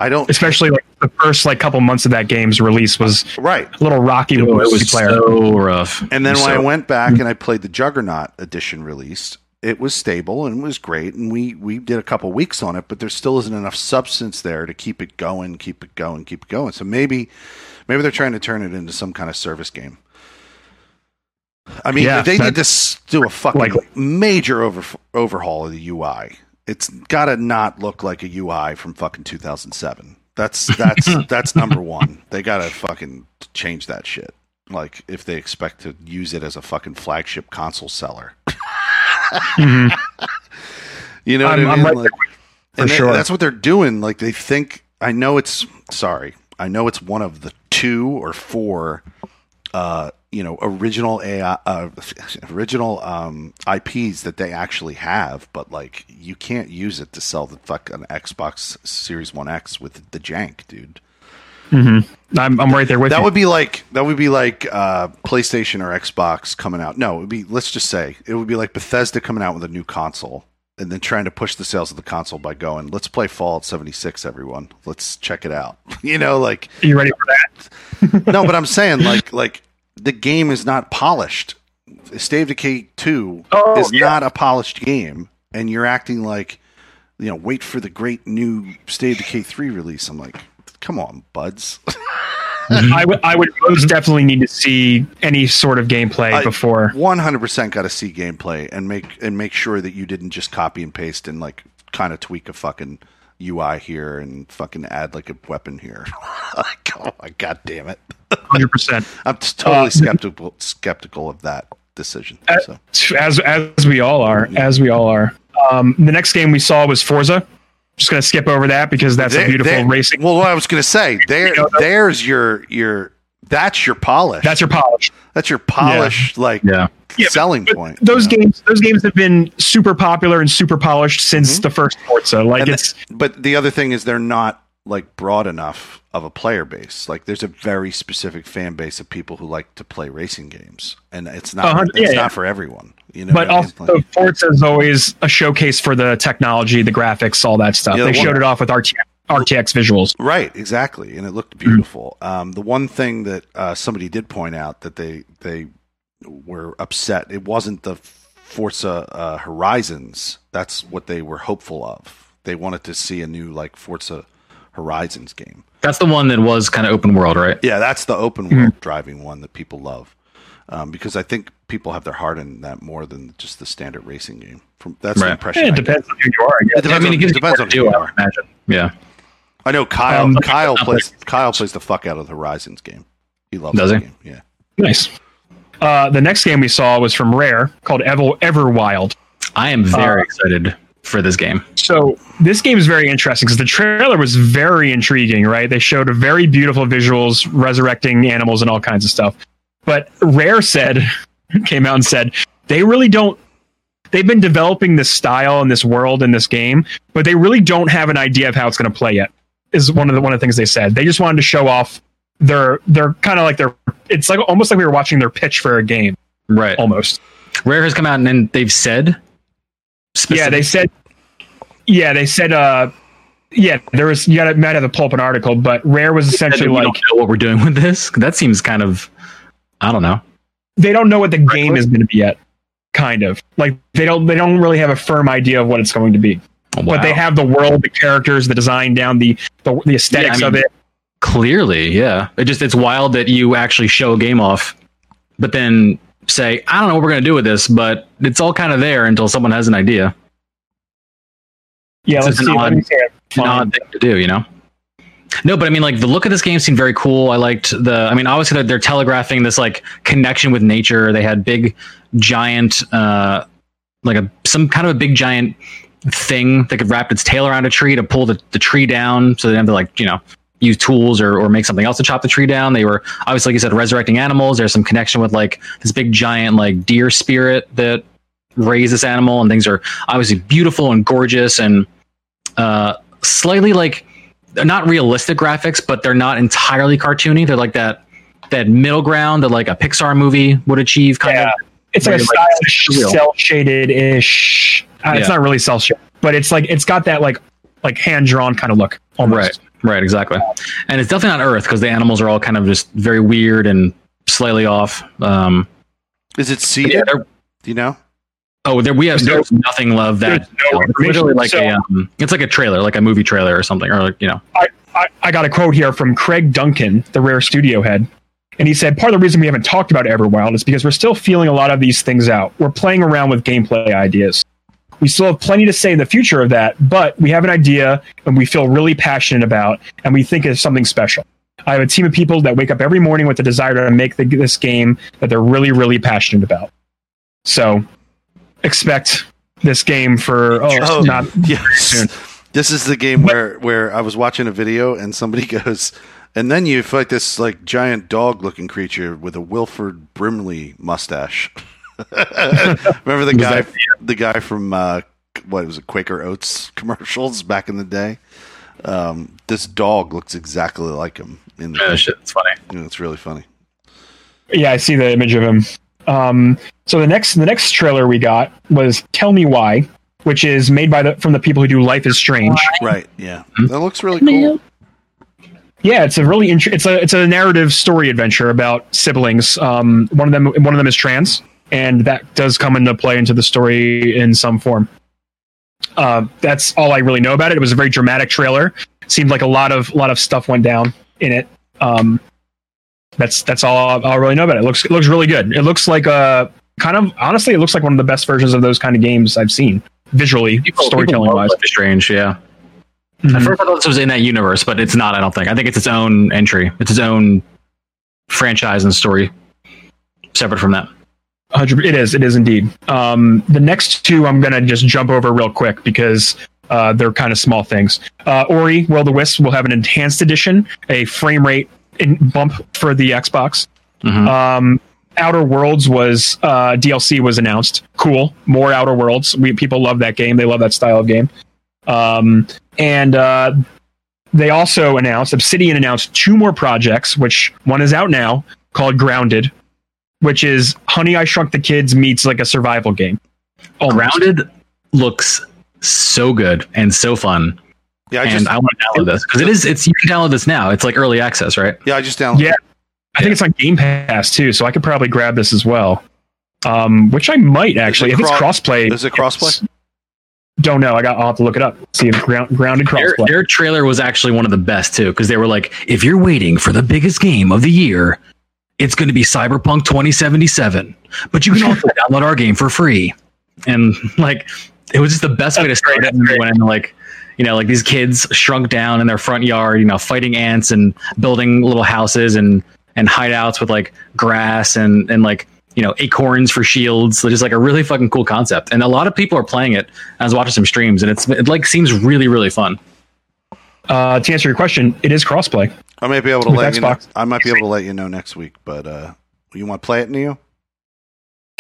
I don't
Especially like the first like couple months of that game's release was
right.
a little rocky with
Oh, it was
multiplayer.
so rough.
And then
It was
when I went back mm. and I played the Juggernaut edition released, it was stable and it was great. And we, we did a couple weeks on it, but there still isn't enough substance there to keep it going, keep it going, keep it going. So maybe maybe they're trying to turn it into some kind of service game. I mean,
Yeah,
they need to do a fucking
likely.
major over, overhaul of the UI it's got to not look like a UI from fucking 2007. That's that's (laughs) that's number one. They got to fucking change that shit. Like if they expect to use it as a fucking flagship console seller.
Mhm.
You know what
I'm-
I mean?
right
Like-
for
and they-
sure.
that's what they're doing. Like they think. I know it's sorry. I know it's one of the two or four, uh, you know, original AI, uh, (laughs) original um, IPs that they actually have, but like you can't use it to sell the fucking Xbox Series One X with the jank, dude.
I'm, I'm right there with
That
you.
would be like that would be like uh, PlayStation or Xbox coming out. No, it would be let's just say it would be like Bethesda coming out with a new console and then trying to push the sales of the console by going, "Let's play Fallout 76, everyone. Let's check it out." (laughs) You know, like
Are you ready for that? (laughs)
no, but I'm saying like like the game is not polished. State of Decay 2
Oh,
is
yeah.
not a polished game and you're acting like you know, wait for the great new State of Decay 3 release. I'm like, come on, buds.
I would most definitely need to see any sort of gameplay
I-
before.
100% got to see gameplay and make and make sure that you didn't just copy and paste and like kind of tweak a fucking UI here and fucking add like a weapon here. (laughs) like, oh my god damn it!
Hundred percent. (laughs)
I'm totally
Uh,
skeptical skeptical of that decision.
Uh,
So
As as we all are. As we all are. Um, the next game we saw was Forza. Just gonna skip over that because that's a beautiful
there-
racing.
Well, what I was going to say, (laughs) there,
You know,
there's your your that's your polish.
That's your polish.
that's your polish like
Yeah.
Yeah,
selling
But
point.
those
you know?
games, those games have been super popular and super polished since the first Forza. Like
Mm-hmm. And
it's
the- but the other thing is they're not like broad enough of a player base. Like there's a very specific fan base of people who like to play racing games, and it's not it's
yeah,
not
yeah.
for everyone. You know,
but
what I mean?
also Forza is always a showcase for the technology, the graphics, all that stuff.
Yeah,
they
the one-
showed it off with RTX, RTX visuals.
Right, exactly, and it looked beautiful. Um, the one thing that uh, somebody did point out that they they were upset it wasn't the Forza uh, Horizons. That's what they were hopeful of. They wanted to see a new like Forza Horizons game.
That's the one that was kind of open world, right?
Yeah, that's the open world driving one that people love. Um, because I think people have their heart in that more than just the standard racing game. From that's the
Right.
impression.
it
I get.
depends on who you are. I guess.
It depends
I mean,
on,
it gives
it
you
depends
more
on
to
who
do,
you
I
are.
imagine. Yeah.
I know Kyle.
Um,
Kyle (laughs) plays.
plays-
Kyle plays the fuck out of the Horizons game. He loves
Does
that
he?
game. Yeah.
Nice. Uh, the next game we saw was from Rare called Ever Everwild.
I am very
Uh,
excited for this game.
So this game is very interesting because the trailer was very intriguing, right? They showed a very beautiful visuals, resurrecting animals and all kinds of stuff. But Rare said, (laughs) came out and said they really don't. They've been developing this style and this world in this game, but they really don't have an idea of how it's going to play yet. Is one of the one of the things they said. They just wanted to show off their their kind of like their. It's like almost like we were watching their pitch for a game,
Right.
almost.
Rare has come out and then they've said.
Yeah, they said. Yeah, they said. uh Yeah, there was. You got to might have to pull up an article, but Rare was essentially like
what we're doing with this. That seems kind of, I don't know.
They don't know what the game is going to be yet. Kind of like they don't. They don't really have a firm idea of what it's going to be.
Wow.
But they have the world, the characters, the design down, the the, the aesthetics
Yeah, I
of it.
clearly, yeah. It just it's wild that you actually show a game off, but then say, I don't know what we're gonna do with this, but it's all kind of there until someone has an idea.
Yeah,
It's
let's see.
Odd-
see it.
It's an odd thing to do, you know. No, but I mean, like the look of this game seemed very cool. I liked the. I mean, obviously they're, they're telegraphing this like connection with nature. They had big, giant, uh, like a some kind of a big giant thing that could wrap its tail around a tree to pull the, the tree down, so they have to like you know use tools or, or make something else to chop the tree down. They were obviously, like you said, resurrecting animals. There's some connection with like this big giant like deer spirit that raised this animal, and things are obviously beautiful and gorgeous and uh, slightly like they're not realistic graphics, but they're not entirely cartoony. They're like that that middle ground that like a Pixar movie would achieve. Kind
Yeah,
of.
it's like a stylish, cel shaded ish. Uh, It's not really cel shaded, but it's like it's got that like like hand drawn kind of look. Almost.
Right. Right. Exactly. And it's definitely not Earth because the animals are all kind of just very weird and slightly off. Um,
Is it
but
seated?
yeah,
Do you know?
Oh, there we have
There's
there's nothing love that.
no
It's literally like
information.
a um, it's like a trailer, like a movie trailer or something, or you know.
I, I, I got a quote here from Craig Duncan, the Rare studio head. And he said, part of the reason we haven't talked about Everwild is because we're still feeling a lot of these things out. We're playing around with gameplay ideas. We still have plenty to say in the future of that, but we have an idea and we feel really passionate about, and we think it's something special. I have a team of people that wake up every morning with the desire to make the, this game that they're really, really passionate about. So expect this game for oh,
Oh,
not (laughs)
yes.
soon.
This is the game where where I was watching a video and somebody (laughs) goes, and then you fight this like giant dog looking creature with a Wilford Brimley mustache. (laughs) Remember the guy,
that-
the guy from uh, what was it, Quaker Oats commercials back in the day? Um, this dog looks exactly like him. In the
Oh, shit, it's funny.
You know, it's really funny.
Yeah, I see the image of him. Um, so the next the next trailer we got was Tell Me Why, which is made by the from the people who do Life is Strange.
Right? Yeah,
Hmm?
that looks really cool.
Yeah, it's a really int- it's a it's a narrative story adventure about siblings. Um, one of them one of them is trans, and that does come into play into the story in some form. Uh, that's all I really know about it. It was a very dramatic trailer. Seemed like a lot of a lot of stuff went down in it. Um, that's that's all I'll, really know about it. it. Looks it looks really good. It looks like a kind of honestly, it looks like one of the best versions of those kind of games I've seen visually, storytelling wise.
Life is Strange, yeah. At first, I thought this was in that universe, but it's not. I don't think. I think it's its own entry. It's its own franchise and story, separate from that.
Hundred. It is. It is indeed. Um, the next two I'm gonna just jump over real quick because uh, they're kind of small things. Uh, Ori World of Wisps will have an enhanced edition, a frame rate bump for the Xbox.
Mhm.
Um, Outer Worlds was uh, DLC was announced. Cool. More Outer Worlds. We people love that game. They love that style of game. Um, and uh, they also announced Obsidian announced two more projects, which one is out now called Grounded, which is Honey I Shrunk the Kids meets like a survival game. Almost.
Grounded looks so good and so fun,
Yeah, I
and
just
I want to download this because it is. It's you can download this now. It's like early access, right?
yeah, I just downloaded.
Yeah. I think it's on Game Pass too, so I could probably grab this as well. Um, which I might actually, if it's crossplay.
is it crossplay?
Don't know. I got. I'll have to look it up. See if ground, grounded crossplay.
their trailer was actually one of the best too because they were like, if you're waiting for the biggest game of the year, it's going to be Cyberpunk 2077, but you can also (laughs) download our game for free. And like, it was just the best way to start
great,
it. And they went like, you know, like these kids shrunk down in their front yard, you know, fighting ants and building little houses and and hideouts with like grass and and like you know acorns for shields. So just like a really fucking cool concept. And a lot of people are playing it. I was watching some streams, and it's it like seems really really fun.
Uh, to answer your question, it is crossplay.
I might be able to
With
let you know. I might be able to let you know next week, but uh, you want to play it, Neo?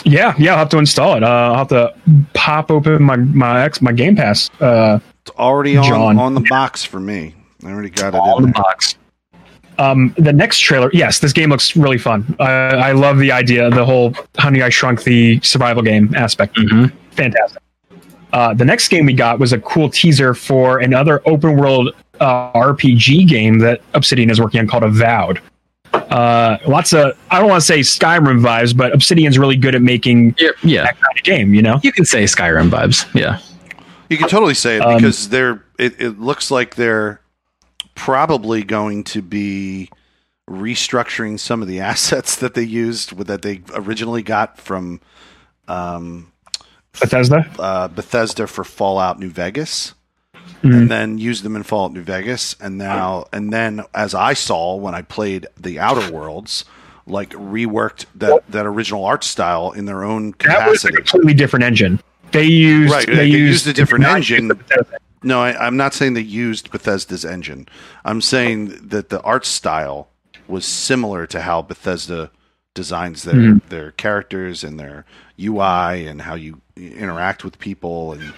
Yeah, yeah. I'll have to install it. Uh, I'll have to pop open my my X my Game Pass. Uh,
It's already on
John.
on the box for me. I already got it
All
in
in the
there.
box.
Um, the next trailer, yes, this game looks really fun. Uh, I love the idea, the whole Honey I Shrunk the survival game aspect.
Mhm.
Fantastic. Uh, the next game we got was a cool teaser for another open world uh, RPG game that Obsidian is working on called Avowed. Uh, lots of, I don't want to say Skyrim vibes, but Obsidian's really good at making
Yeah, yeah.
that kind of game, you know?
You can say Skyrim vibes. Yeah.
You can totally say it
Um,
because they're. It, it looks like they're probably going to be restructuring some of the (laughs) assets that they used with that they originally got from um,
Bethesda?
uh, Bethesda for Fallout New Vegas,
Mhm.
and then used them in Fallout New Vegas, and now and then as I saw when I played the Outer Worlds, like reworked that that original art style in their own capacity.
That was a completely different engine. They used,
Right,
they,
they
used,
used a different
did not use
engine. No, I, I'm not saying they used Bethesda's engine. I'm saying that the art style was similar to how Bethesda designs their
Mhm.
their characters and their UI and how you interact with people. And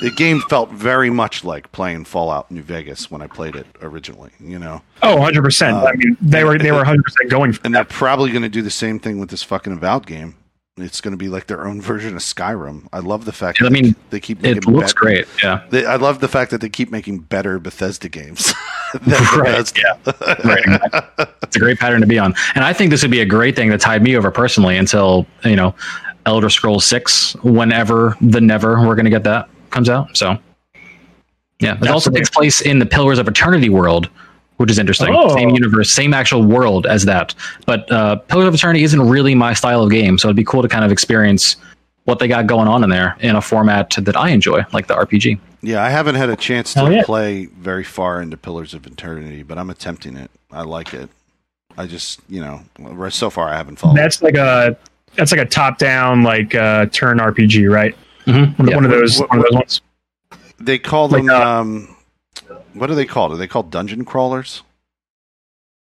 the game felt very much like playing Fallout New Vegas when I played it originally. You know,
Oh, 100%.
Uh,
I mean, they were they were 100% going for
and they're probably going to do the same thing with this fucking Avowed game. It's going to be like their own version of Skyrim. I love the fact
I
that
mean,
they keep
It
making
looks
bet-
great. Yeah.
They, I love the fact that they keep making better Bethesda games. (laughs)
Right,
Bethesda.
Right. it's a great pattern to be on. And I think this would be a great thing that tied me over personally until, you know, Elder Scrolls 6, whenever the never we're going to get that comes out. So, yeah. It also takes place in the Pillars of Eternity world, which is interesting.
Oh.
Same universe, same actual world as that. But uh, Pillars of Eternity isn't really my style of game. So it'd be cool to kind of experience what they got going on in there in a format that I enjoy, like the RPG.
Yeah, I haven't had a chance to
yeah.
play very far into Pillars of Eternity, but I'm attempting it. I like it. I just, you know, so far I haven't followed.
That's like a that's like a top down like uh, turn RPG, right?
Mm-hmm.
One,
Yeah.
one of those
What-
one of those ones.
they call
like,
them.
uh,
um, what are they called? Are they called dungeon crawlers?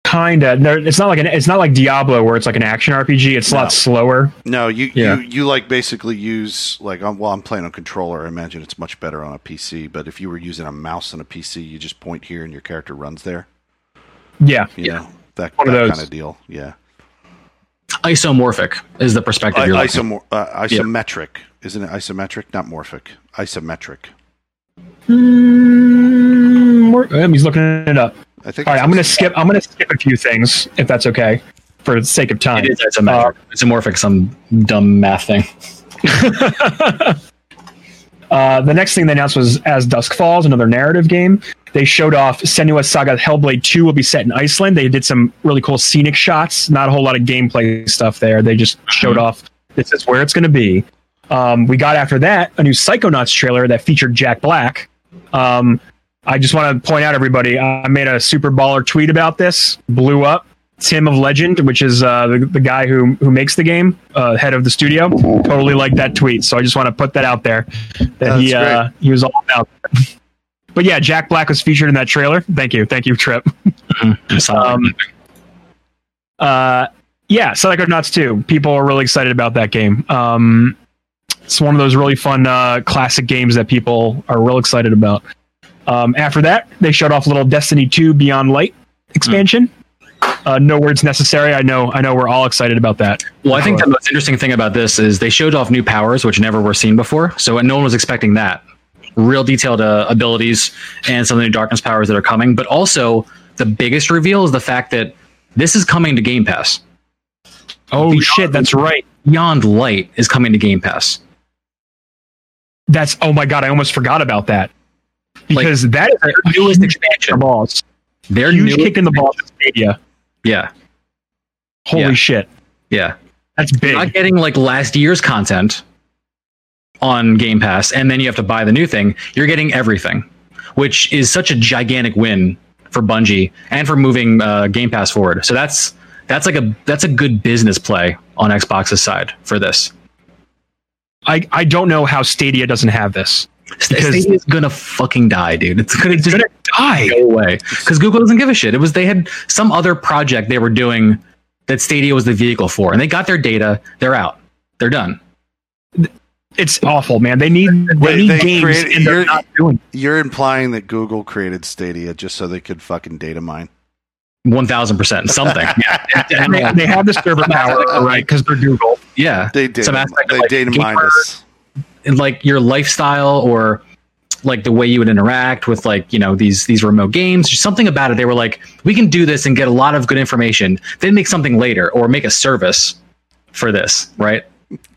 Kinda. No, it's not like an it's not like Diablo where it's like an action RPG. It's a
No.
lot slower.
No, you
Yeah.
you you like basically use like um, well, I'm playing on controller. I imagine it's much better on a PC. But if you were using a mouse on a PC, you just point here and your character runs there.
Yeah.
You know that,
One of those.
kind of deal. Yeah,
Isomorphic is the perspective
I,
you're looking.
isomor- uh, isometric, isn't it? Isometric, not morphic. Isometric.
Mm, where- um, he's looking it up.
I think.
All right, I'm gonna skip. I'm gonna skip a few things if that's okay, for the sake of time.
It is isometric. isomorphic, some dumb math thing. (laughs)
Uh, the next thing they announced was As Dusk Falls, another narrative game. They showed off Senua Saga Hellblade 2 will be set in Iceland. They did some really cool scenic shots, not a whole lot of gameplay stuff there. They just showed off this is where it's going to be. Um, we got after that a new Psychonauts trailer that featured Jack Black. Um, I just want to point out, everybody, I made a super baller tweet about this, blew up. Tim of Legend, which is uh, the, the guy who who makes the game, uh, head of the studio, totally liked that tweet. So I just want to put that out there that he uh, he was all about. (laughs) But yeah, Jack Black was featured in that trailer. Thank you, thank you, Trip.
Solid. (laughs)
Um, uh, yeah, Psychonauts 2. People are really excited about that game. Um, it's one of those really fun uh, classic games that people are real excited about. Um, after that, they showed off a little Destiny 2 Beyond Light expansion. Uh, no words necessary. I know. I know. We're all excited about that.
Well, I think the most interesting thing about this is they showed off new powers, which never were seen before. So no one was expecting that. Real detailed uh, abilities and some of the new darkness powers that are coming. But also, the biggest reveal is the fact that this is coming to Game Pass.
Oh
Beyond-
shit! That's right.
Beyond Light is coming to Game Pass.
That's oh my god! I almost forgot about that because that is
Their newest expansion.
balls.
Their
Huge kick in the balls. Stadia.
Yeah,
Holy
Yeah.
shit!
yeah.
That's big.
not getting like last year's content on Game Pass, and then you have to buy the new thing. You're getting everything, which is such a gigantic win for Bungie and for moving uh, Game Pass forward. So that's that's like a that's a good business play on Xbox's side for this.
I, I don't know how Stadia doesn't have this. Because-
Stadia is gonna fucking die, dude. It's gonna
It's
just
gonna die.
go away because Google doesn't give a shit. It was they had some other project they were doing that Stadia was the vehicle for, and they got their data. They're out. They're done.
It's awful, man. They need they,
They-
need
they
games,
created-
and they're not doing.
You're implying that Google created Stadia just so they could fucking data mine.
One thousand percent something. (laughs) yeah.
And they, they have the server power, (laughs) right? Because they're Google.
Yeah.
They data,
Some aspect
they
of, like,
data mined us.
and like your lifestyle or like the way you would interact with like you know these these remote games just something about it they were like we can do this and get a lot of good information then make something later or make a service for this right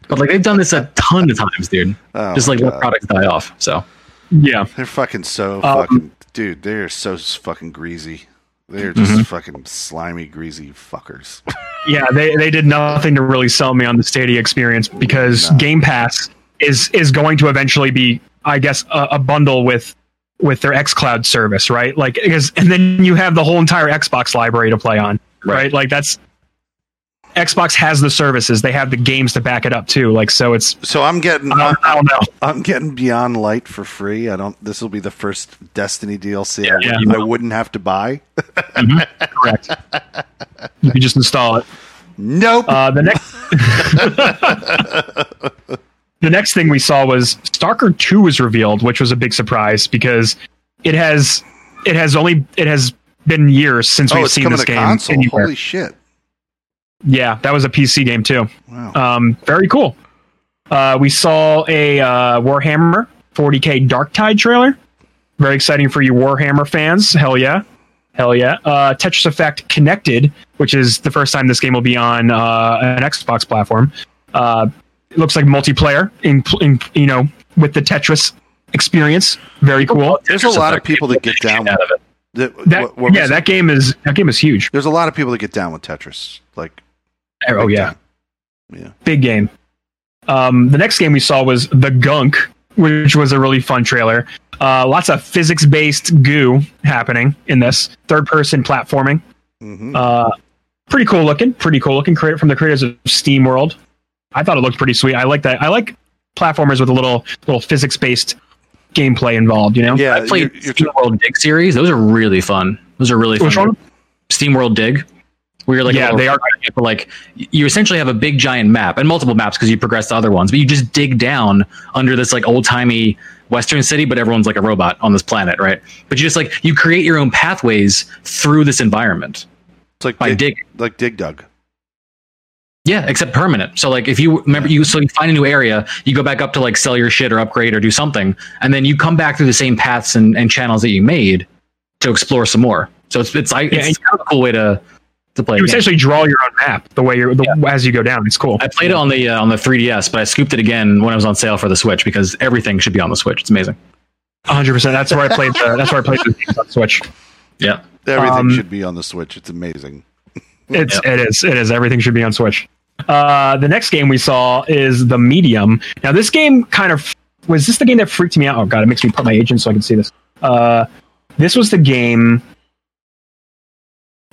but like they've done this a ton of times dude
Oh
just
my
like let
God.
products die off so
Yeah,
They're fucking so
Um,
fucking dude. They're so fucking greasy. They're just
Mm-hmm.
fucking slimy, greasy fuckers. (laughs)
yeah. They they did nothing to really sell me on the Stadia experience because
No.
Game Pass is is going to eventually be, I guess, a, a bundle with with their XCloud service, right? Like, because and then you have the whole entire Xbox library to play on, right?
Right.
Like that's Xbox has the services. They have the games to back it up too. Like, so it's
So I'm getting,
I don't, I don't know.
I'm getting Beyond Light for free. I don't. This will be the first Destiny DLC I,
Yeah.
wouldn't, I wouldn't have to buy.
Correct. you can just install it.
Nope.
Uh, the next, (laughs) (laughs) the next thing we saw was Stalker Two was revealed, which was a big surprise because it has it has only it has been years since
oh,
we've seen this
to
game
console.
anywhere.
Holy shit!
Yeah, that was a PC game too.
Wow.
Um, very cool. Uh, we saw a uh, Warhammer 40k Dark Tide trailer. Very exciting for you Warhammer fans. Hell yeah. Hell yeah. Uh, Tetris Effect Connected, which is the first time this game will be on uh, an Xbox platform. It looks like multiplayer, in, in you know, with the Tetris experience. Very cool.
There's a lot of people that get down
out of it
That,
That,
what- what
yeah, that
it?
game is that game is huge.
There's a lot of people that get down with Tetris. Like,
Oh yeah.
time. yeah.
big game. Um, the next game we saw was The Gunk, which was a really fun trailer. Uh, lots of physics based goo happening in this third person platforming.
hmm
Uh, pretty cool looking. Pretty cool looking. Created from the creators of Steam World. I thought it looked pretty sweet. I like that. I like platformers with a little little physics based gameplay involved. You know.
yeah,
I played
you're- you're
Steam World Dig series. Those are really fun. Those are really fun.
Which one?
Steam World Dig. Where you're like,
Yeah, they are-
but like you essentially have a big giant map and multiple maps because you progress to other ones, but you just dig down under this like old timey Western city, but everyone's like a robot on this planet, right? But you just like you create your own pathways through this environment
it's like
by
dig,
dig.
like dig dug.
Yeah, except permanent. So like if you remember you so you find a new area, you go back up to like sell your shit or upgrade or do something, and then you come back through the same paths and, and channels that you made to explore some more. So it's it's, I,
Yeah,
it's kind of a cool way to to play.
You essentially draw your own map the way you're the, as you go down. It's cool.
I played it on the uh, on the 3DS, but I scooped it again when it was on sale for the Switch because everything should be on the Switch. It's amazing.
100. percent That's where I played. The, that's where I played the on Switch.
Yeah.
Everything
Um,
should be on the Switch. It's amazing.
It's it is it is everything should be on Switch. Uh, the next game we saw is the Medium. Now this game kind of was this the game that freaked me out. Oh god, it makes me put my age in so I can see this. Uh, this was the game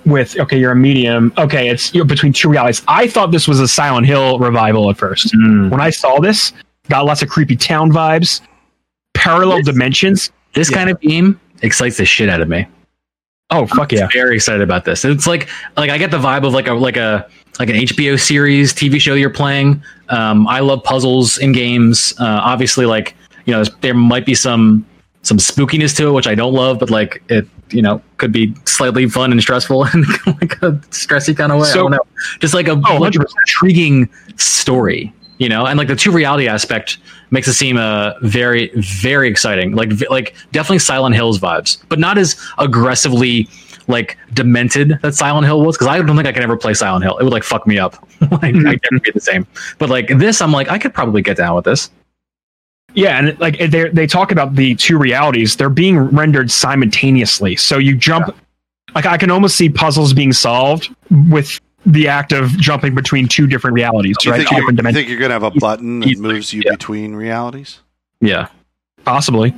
with okay, you're a medium. Okay, it's you're between two realities. I thought this was a Silent Hill revival at first.
Mm.
When I saw this, got lots of creepy town vibes, parallel
This-
dimensions.
This
Yeah.
kind of game excites the shit out of me.
Oh fuck yeah!
Very excited about this. It's like like I get the vibe of like a like a like an HBO series TV show you're playing. Um, I love puzzles in games. Uh, obviously, like you know, there might be some some spookiness to it, which I don't love, but like it you know could be slightly fun and stressful (laughs) in like a stressy kind of way. I
So-
don't know. Just like a
Oh,
like intriguing story, you know, and like the two reality aspect makes it seem uh very very exciting. Like v- like definitely Silent Hills vibes, but not as aggressively like demented that Silent Hill was because I don't think I can ever play Silent Hill. It would like fuck me up. (laughs) like I'd never be the same. But like this, I'm like I could probably get down with this.
Yeah, and like they they talk about the two realities. They're being rendered simultaneously. So you jump, like I can almost see puzzles being solved with the act of jumping between two different realities,
Do you,
right?
think
Two
you,
different
you
dimensions,
think you're gonna have a button that moves you
yeah.
between realities?
Yeah.
possibly.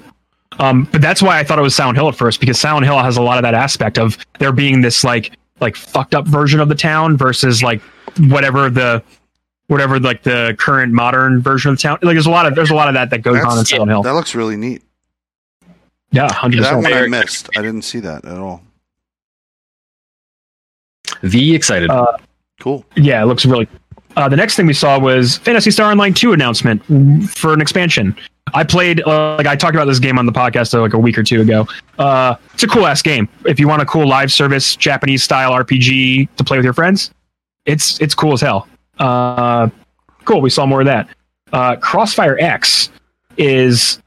Um, but that's why I thought it was Silent Hill at first because Silent Hill has a lot of that aspect of there being this like like fucked up version of the town versus like whatever the whatever like the current modern version of the town. Like there's a lot of there's a lot of that that goes
That's-
on in Silent Hill.
That looks really neat.
Yeah, hundred
That
percent.
one I missed. I didn't see that at all.
The excited.
Uh,
Cool.
Yeah, it looks really. Uh, the next thing we saw was Phantasy Star Online 2 announcement for an expansion. I played, uh, like, I talked about this game on the podcast uh, like a week or two ago. Uh, it's a cool ass game. If you want a cool live service Japanese style RPG to play with your friends, it's it's cool as hell. Uh, cool. We saw more of that. Uh, Crossfire X is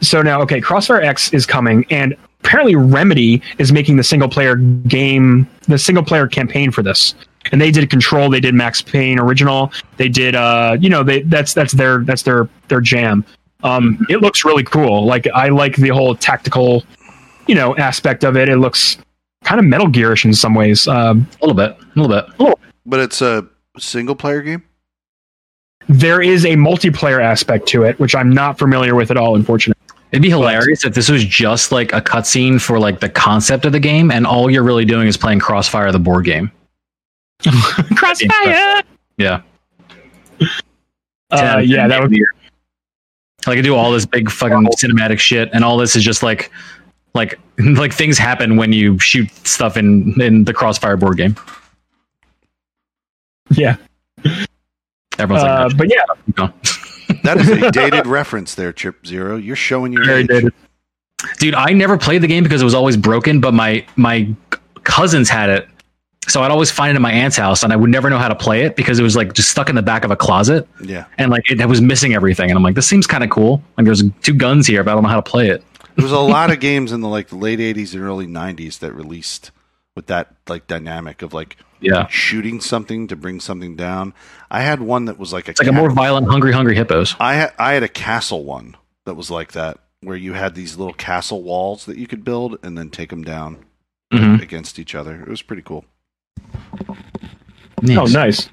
so now okay. Crossfire X is coming, and apparently Remedy is making the single player game, the single player campaign for this and they did control they did max payne original they did uh you know they that's that's their that's their their jam um it looks really cool like i like the whole tactical you know aspect of it it looks kind of metal gearish in some ways um
a little bit. A little bit.
But it's a single player game.
there is a multiplayer aspect to it which i'm not familiar with at all unfortunately
It'd be hilarious if this was just like a cutscene for like the concept of the game, and all you're really doing is playing Crossfire, the board game. (laughs)
crossfire
Yeah.
uh, yeah that would be
like I do all this big fucking cinematic shit, and all this is just like, like, (laughs) like things happen when you shoot stuff in in the Crossfire board game.
yeah
Everyone's
uh,
like,
but yeah
no. (laughs)
That is a (laughs) dated reference there, Chip Zero. You're showing your
very
age.
dated
dude, I never played the game because it was always broken, but my my cousins had it. So I'd always find it in my aunt's house, and I would never know how to play it because it was like just stuck in the back of a closet,
Yeah.
and like it was missing everything. And I'm like, this seems kind of cool. Like there's two guns here, but I don't know how to play it.
There was a (laughs) lot of games in the like the late '80s and early '90s that released with that like dynamic of like
Yeah,
shooting something to bring something down. I had one that was like a
it's like a more violent, hungry, hungry hippos.
I had I had a castle one that was like that, where you had these little castle walls that you could build and then take them down
Mhm.
against each other. It was pretty cool.
Oh, nice.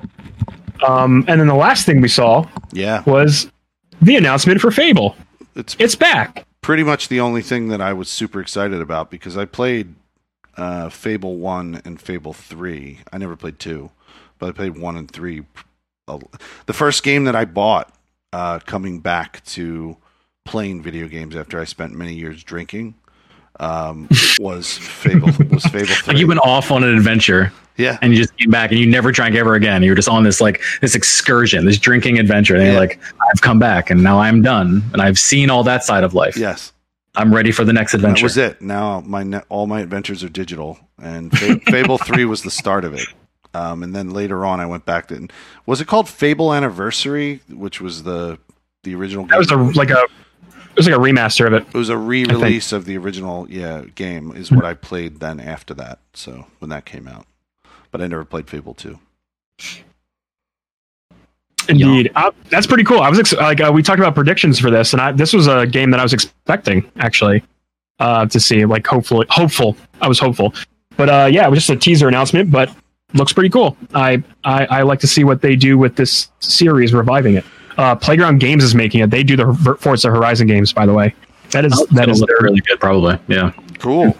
Um, and then the last thing we saw
Yeah,
was the announcement for Fable.
it's
It's back.
pretty much the only thing that I was super excited about because I played uh, Fable one and Fable three. I never played two, but I played one and three. The first game that I bought uh, coming back to playing video games after I spent many years drinking um, (laughs) was Fable. Was Fable
Like (laughs) you went off on an adventure
yeah,
and you just came back and you never drank ever again. You were just on this like this excursion, this drinking adventure. And
Yeah.
you're like, I've come back and now I'm done and I've seen all that side of life.
yes.
I'm ready for the next adventure.
That was it. Now my ne- all my adventures are digital, and Fa- (laughs) Fable Three was the start of it. Um, and then later on, I went back to. It. Was it called Fable Anniversary, which was the the original?
That was a
game?
like a it was like a remaster of it.
It was a re-release of the original, yeah, game. Is what I played then after that. So when that came out, but I never played Fable Two.
Indeed, uh, that's pretty cool. I was ex- like, uh, we talked about predictions for this, and I, this was a game that I was expecting actually uh, to see. Like, hopefully, hopeful. I was hopeful, but uh, yeah, it was just a teaser announcement, but looks pretty cool. I, I I like to see what they do with this series, reviving it. Uh, Playground Games is making it. They do the Ver- Forza Horizon games, by the way. That is that
That'll
is
look
their,
really good, probably. Yeah.
Cool.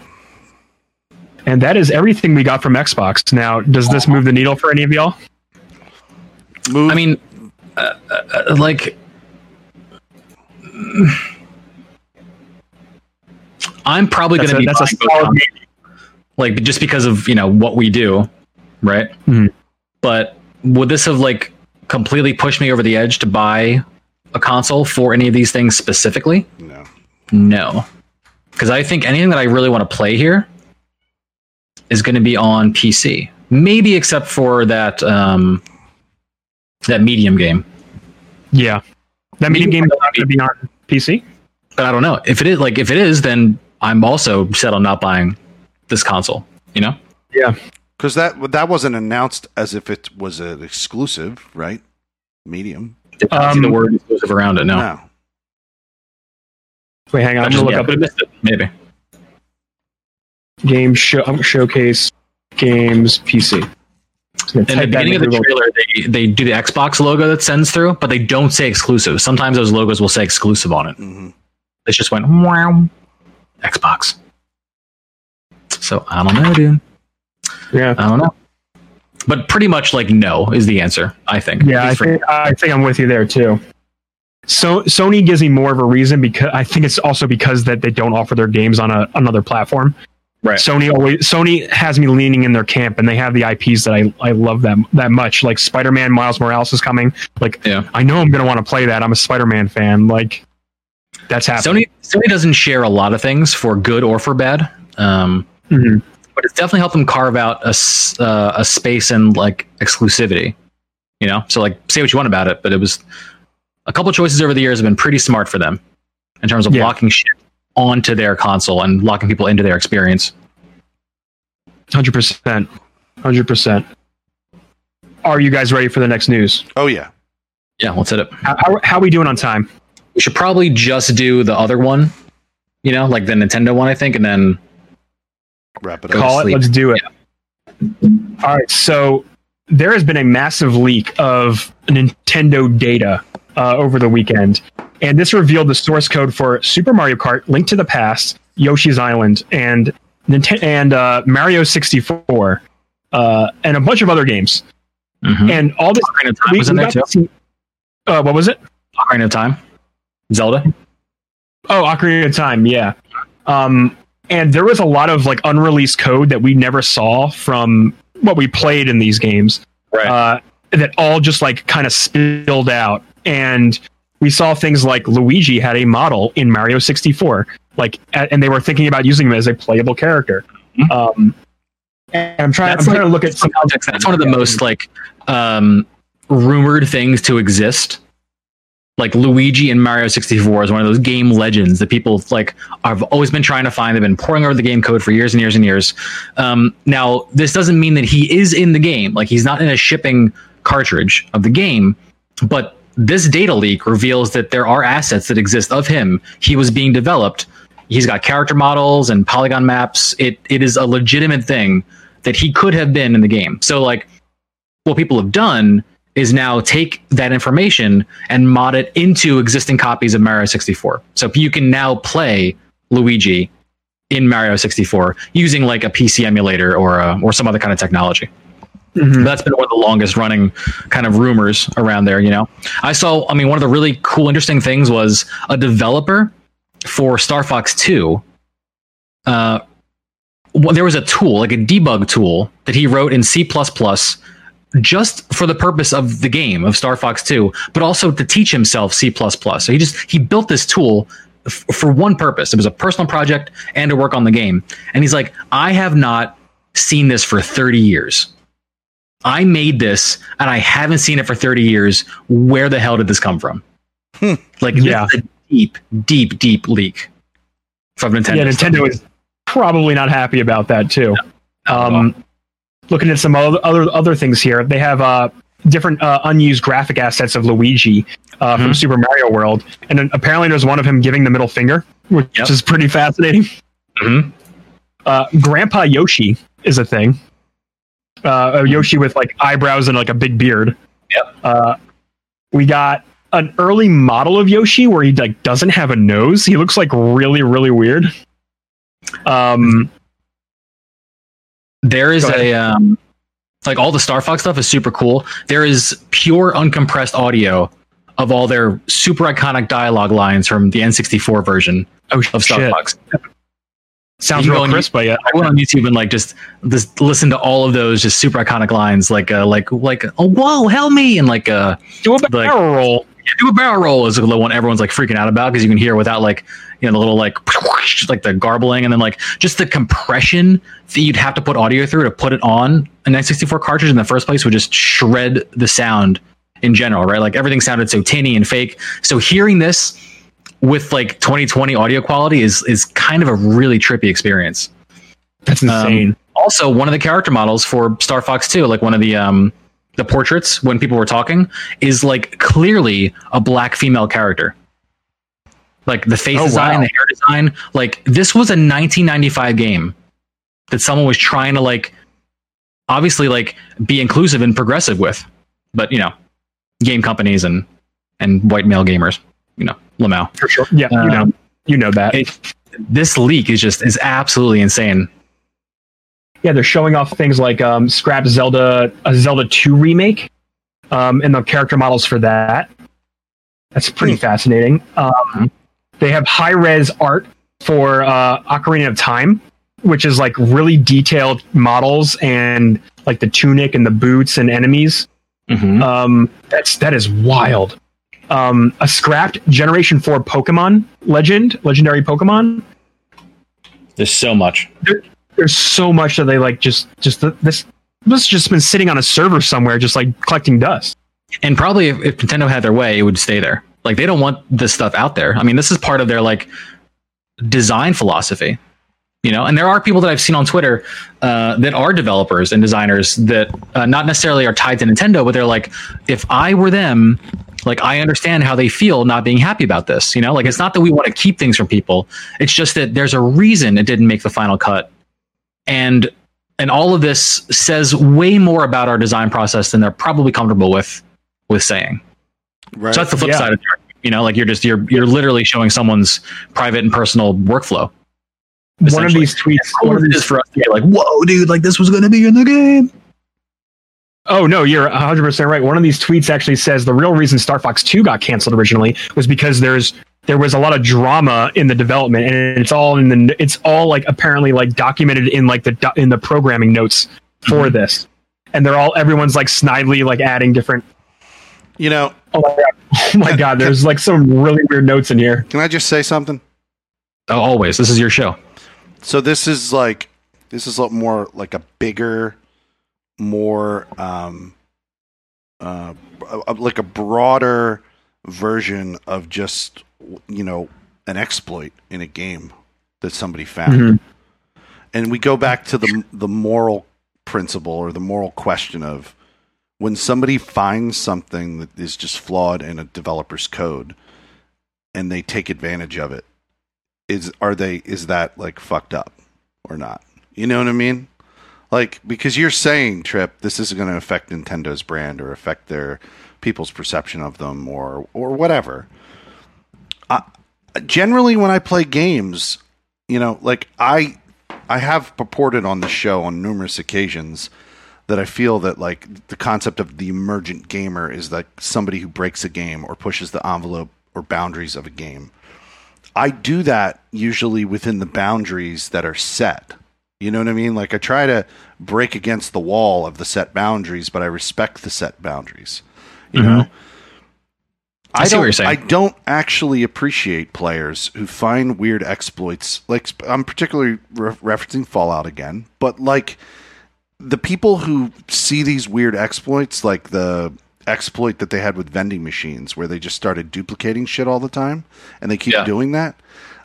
and that is everything we got from Xbox. Now, does this move the needle for any of y'all?
Move.
I mean, uh, uh, like, I'm probably going to be
that's a solid
like just because of you know what we do, right?
Mhm.
But would this have like completely pushed me over the edge to buy a console for any of these things specifically?
no.
No, because I think anything that I really want to play here is going to be on PC. Maybe except for that um, that medium game.
Yeah, that medium
Maybe
game is not going to be on PC.
But I don't know if it is like if it is, then I'm also set on not buying this console. You know,
Yeah,
Because that that wasn't announced as if it was an exclusive, right? Medium.
Did not see
Um,
the word exclusive around it. No,
wait, hang on.
I
I'm
just,
gonna
yeah,
look
could missed it. Maybe.
game show um, showcase games PC. Just
In the
type that
beginning of the
Google.
trailer, they they do the Xbox logo that sends through, but they don't say exclusive. Sometimes those logos will say exclusive on it.
hmm
It just went wow, Xbox. So I don't know, dude.
Yeah,
I don't know. But pretty much like no is the answer. I think.
yeah. I
for-
think I think I'm with you there too. So Sony gives me more of a reason because I think it's also because that they don't offer their games on a, another platform.
Right.
Sony always Sony has me leaning in their camp, and they have the IPs that I, I love them that much. Like Spider Man, Miles Morales is coming. Like
Yeah.
I know I'm gonna want to play that. I'm a Spider Man fan. Like that's happening.
Sony Sony doesn't share a lot of things for good or for bad. Um,
Mhm.
but it's definitely helped them carve out a, uh, a space and like exclusivity. You know, so like say what you want about it, but it was a couple choices over the years have been pretty smart for them in terms of
Yeah.
locking shit onto their console and locking people into their experience.
Hundred percent, hundred percent. Are you guys ready for the next news?
Oh yeah.
Yeah, let's hit it.
How, how, how are we doing on time?
We should probably just do the other one, you know, like the Nintendo one, I think, and then
Wrap it up.
Call it. Let's do it. All right. So there has been a massive leak of Nintendo data uh, over the weekend, and this revealed the source code for Super Mario Kart: Link to the Past, Yoshi's Island, and Nintendo and uh, Mario 64, uh, and a bunch of other games.
Mhm.
And all this
Ocarina of Time
we,
was in there too.
see. Uh, what was it?
Ocarina of Time, Zelda.
Oh, Ocarina of Time, yeah. Um, and there was a lot of like unreleased code that we never saw from what we played in these games.
Right.
Uh, that all just like kind of spilled out, and we saw things like Luigi had a model in Mario 64, like, and they were thinking about using him as a playable character.
Mhm.
Um, and I'm trying.
That's
I'm
like-
trying to look at some
context, that's one of the most like um, rumored things to exist. Like Luigi in Mario 64 is one of those game legends that people like have always been trying to find. They've been pouring over the game code for years and years and years. Um, now, this doesn't mean that he is in the game. Like he's not in a shipping cartridge of the game, but this data leak reveals that there are assets that exist of him. He was being developed. He's got character models and polygon maps. It it is a legitimate thing that he could have been in the game. So like what people have done is now take that information and mod it into existing copies of Mario 64. So you can now play Luigi in Mario 64 using like a PC emulator or a, or some other kind of technology.
Mhm.
That's been one of the longest running kind of rumors around there. You know, I saw. I mean, one of the really cool, interesting things was a developer for Star Fox Two. Uh, there was a tool, like a debug tool, that he wrote in C just for the purpose of the game of Star Fox Two, but also to teach himself C So he just he built this tool f- for one purpose. It was a personal project and to work on the game. And he's like, I have not seen this for 30 years. I made this and I haven't seen it for 30 years. Where the hell did this come from?
Hmm.
Like,
Yeah.
deep, deep, deep leak from Nintendo.
Yeah, Nintendo is probably not happy about that too. Um, looking at some other other, other things here, they have uh, different uh, unused graphic assets of Luigi uh, from
Mhm.
Super Mario World, and then apparently there's one of him giving the middle finger, which
Yep.
is pretty fascinating.
Mhm.
Uh, Grandpa Yoshi is a thing. Uh, a Yoshi with like eyebrows and like a big beard.
Yep.
Uh, we got an early model of Yoshi where he like doesn't have a nose. He looks like really really weird. Um,
There is a um, like all the Star Fox stuff is super cool. There is pure uncompressed audio of all their super iconic dialogue lines from the N64 version
oh
of Star
shit.
Fox.
Sounds real crisp, but yeah.
I went on YouTube and like just just listen to all of those just super iconic lines like uh, like like oh whoa help me and like uh
Do a
Like-
barrel roll.
do a barrel roll is the one everyone's like freaking out about because you can hear without like you know the little like (laughs) like the garbling and then like just the compression that you'd have to put audio through to put it on an N64 cartridge in the first place would just shred the sound in general, right? Like everything sounded so tinny and fake. So hearing this with like 2020 audio quality is is kind of a really trippy experience.
That's
Um,
insane.
also, one of the character models for Star Fox 2, like one of the um the portraits when people were talking, is like clearly a black female character. Like the face
Oh,
design,
wow.
the hair design. Like this was a 1995 game that someone was trying to like obviously like be inclusive and progressive with. But you know, game companies and and white male gamers, you know, Lamau.
for sure. Yeah, you know,
um,
you know that.
it- This leak is just is absolutely insane.
yeah, they're showing off things like um, Scrap Zelda, a Zelda 2 remake, um, and the character models for that. That's pretty
Hmm.
fascinating. Um, they have high res art for uh, Ocarina of Time, which is like really detailed models and like the tunic and the boots and enemies.
Mhm.
Um, that's that is wild. Um, a scrapped Generation Four Pokemon legend, legendary Pokemon.
There's so much.
There's so much that they like. Just just th- this. This just been sitting on a server somewhere, just like collecting dust.
And probably if, if Nintendo had their way, it would stay there. Like they don't want this stuff out there. I mean, this is part of their like design philosophy, you know. And there are people that I've seen on Twitter uh, that are developers and designers that uh, not necessarily are tied to Nintendo, but they're like, if I were them, like I understand how they feel not being happy about this. You know, like it's not that we want to keep things from people. It's just that there's a reason it didn't make the final cut, and and all of this says way more about our design process than they're probably comfortable with with saying.
Right.
So that's the flip
Yeah.
side of it. You know, like you're just you're you're literally showing someone's private and personal workflow.
One of these tweets.
Cool
One of
it is
these,
for us to be like, whoa, dude, like this was gonna be in the game.
Oh no, you're 100 percent right. One of these tweets actually says the real reason Star Fox 2 got canceled originally was because there's there was a lot of drama in the development, and it's all in the it's all like apparently like documented in like the in the programming notes for
Mhm.
this, and they're all everyone's like snidely like adding different.
you know,
Oh my god, (laughs) oh my god there's like some really weird notes in here.
can I just say something?
Oh, always. This is your show.
So this is like this is a lot more like a bigger, more um, uh, like a broader version of just you know an exploit in a game that somebody found.
Mhm.
And we go back to the the moral principle or the moral question of when somebody finds something that is just flawed in a developer's code and they take advantage of it is are they is that like fucked up or not you know what i mean Like because you're saying Trip, this isn't going to affect Nintendo's brand or affect their people's perception of them or or whatever. Generally, when I play games, you know, like I I have purported on the show on numerous occasions that I feel that like the concept of the emergent gamer is like somebody who breaks a game or pushes the envelope or boundaries of a game. I do that usually within the boundaries that are set. You know what I mean? Like I try to break against the wall of the set boundaries, but I respect the set boundaries. You mm-hmm. know?
I see what
don't,
you're saying.
I don't actually appreciate players who find weird exploits. Like I'm particularly re- referencing Fallout again, but like the people who see these weird exploits, like the exploit that they had with vending machines, where they just started duplicating shit all the time, and they keep
Yeah.
doing that.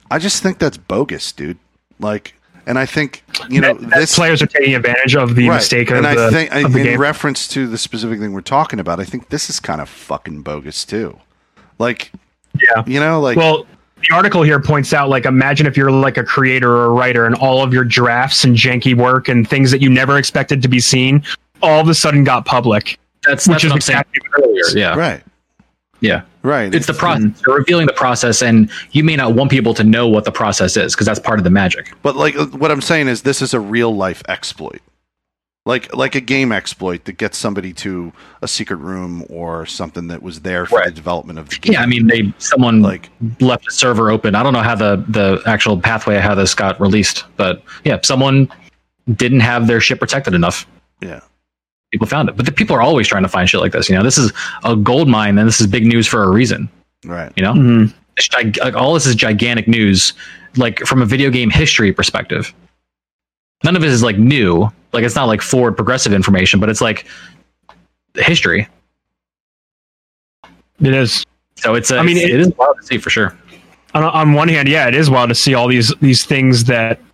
I just think that's bogus, dude. Like, and I think you know
That- that
this
players are taking advantage of the mistake of
and
the,
I think
of the
in
game.
reference to the specific thing we're talking about, I think this is kind of fucking bogus too. Like,
yeah.
you know, like
Well, the article here points out like imagine if you're like a creator or a writer and all of your drafts and janky work and things that you never expected to be seen all of a sudden got public.
That's,
Which
that's
is
what I'm saying
exactly what
earlier. Yeah.
right,
Yeah.
right.
It's the process. You're revealing the process, and you may not want people to know what the process is because that's part of the magic.
But like uh, what I'm saying is, this is a real life exploit, like like a game exploit that gets somebody to a secret room or something that was there for the development of the game.
Yeah, I mean, they someone
Like-
left a server open. I don't know how the the actual pathway of how this got released, but yeah, someone didn't have their shit protected enough.
yeah,
People found it, but the people are always trying to find shit like this. You know, this is a gold mine, and this is big news for a reason.
right.
You know,
Mhm.
It's gig- like, all this is gigantic news, like from a video game history perspective. None of it is like new. Like it's not like forward progressive information, but it's like history.
It is.
So it's. A,
I mean,
it's-
it-
it is wild to see for sure.
On, on one hand, yeah, it is wild to see all these these things that were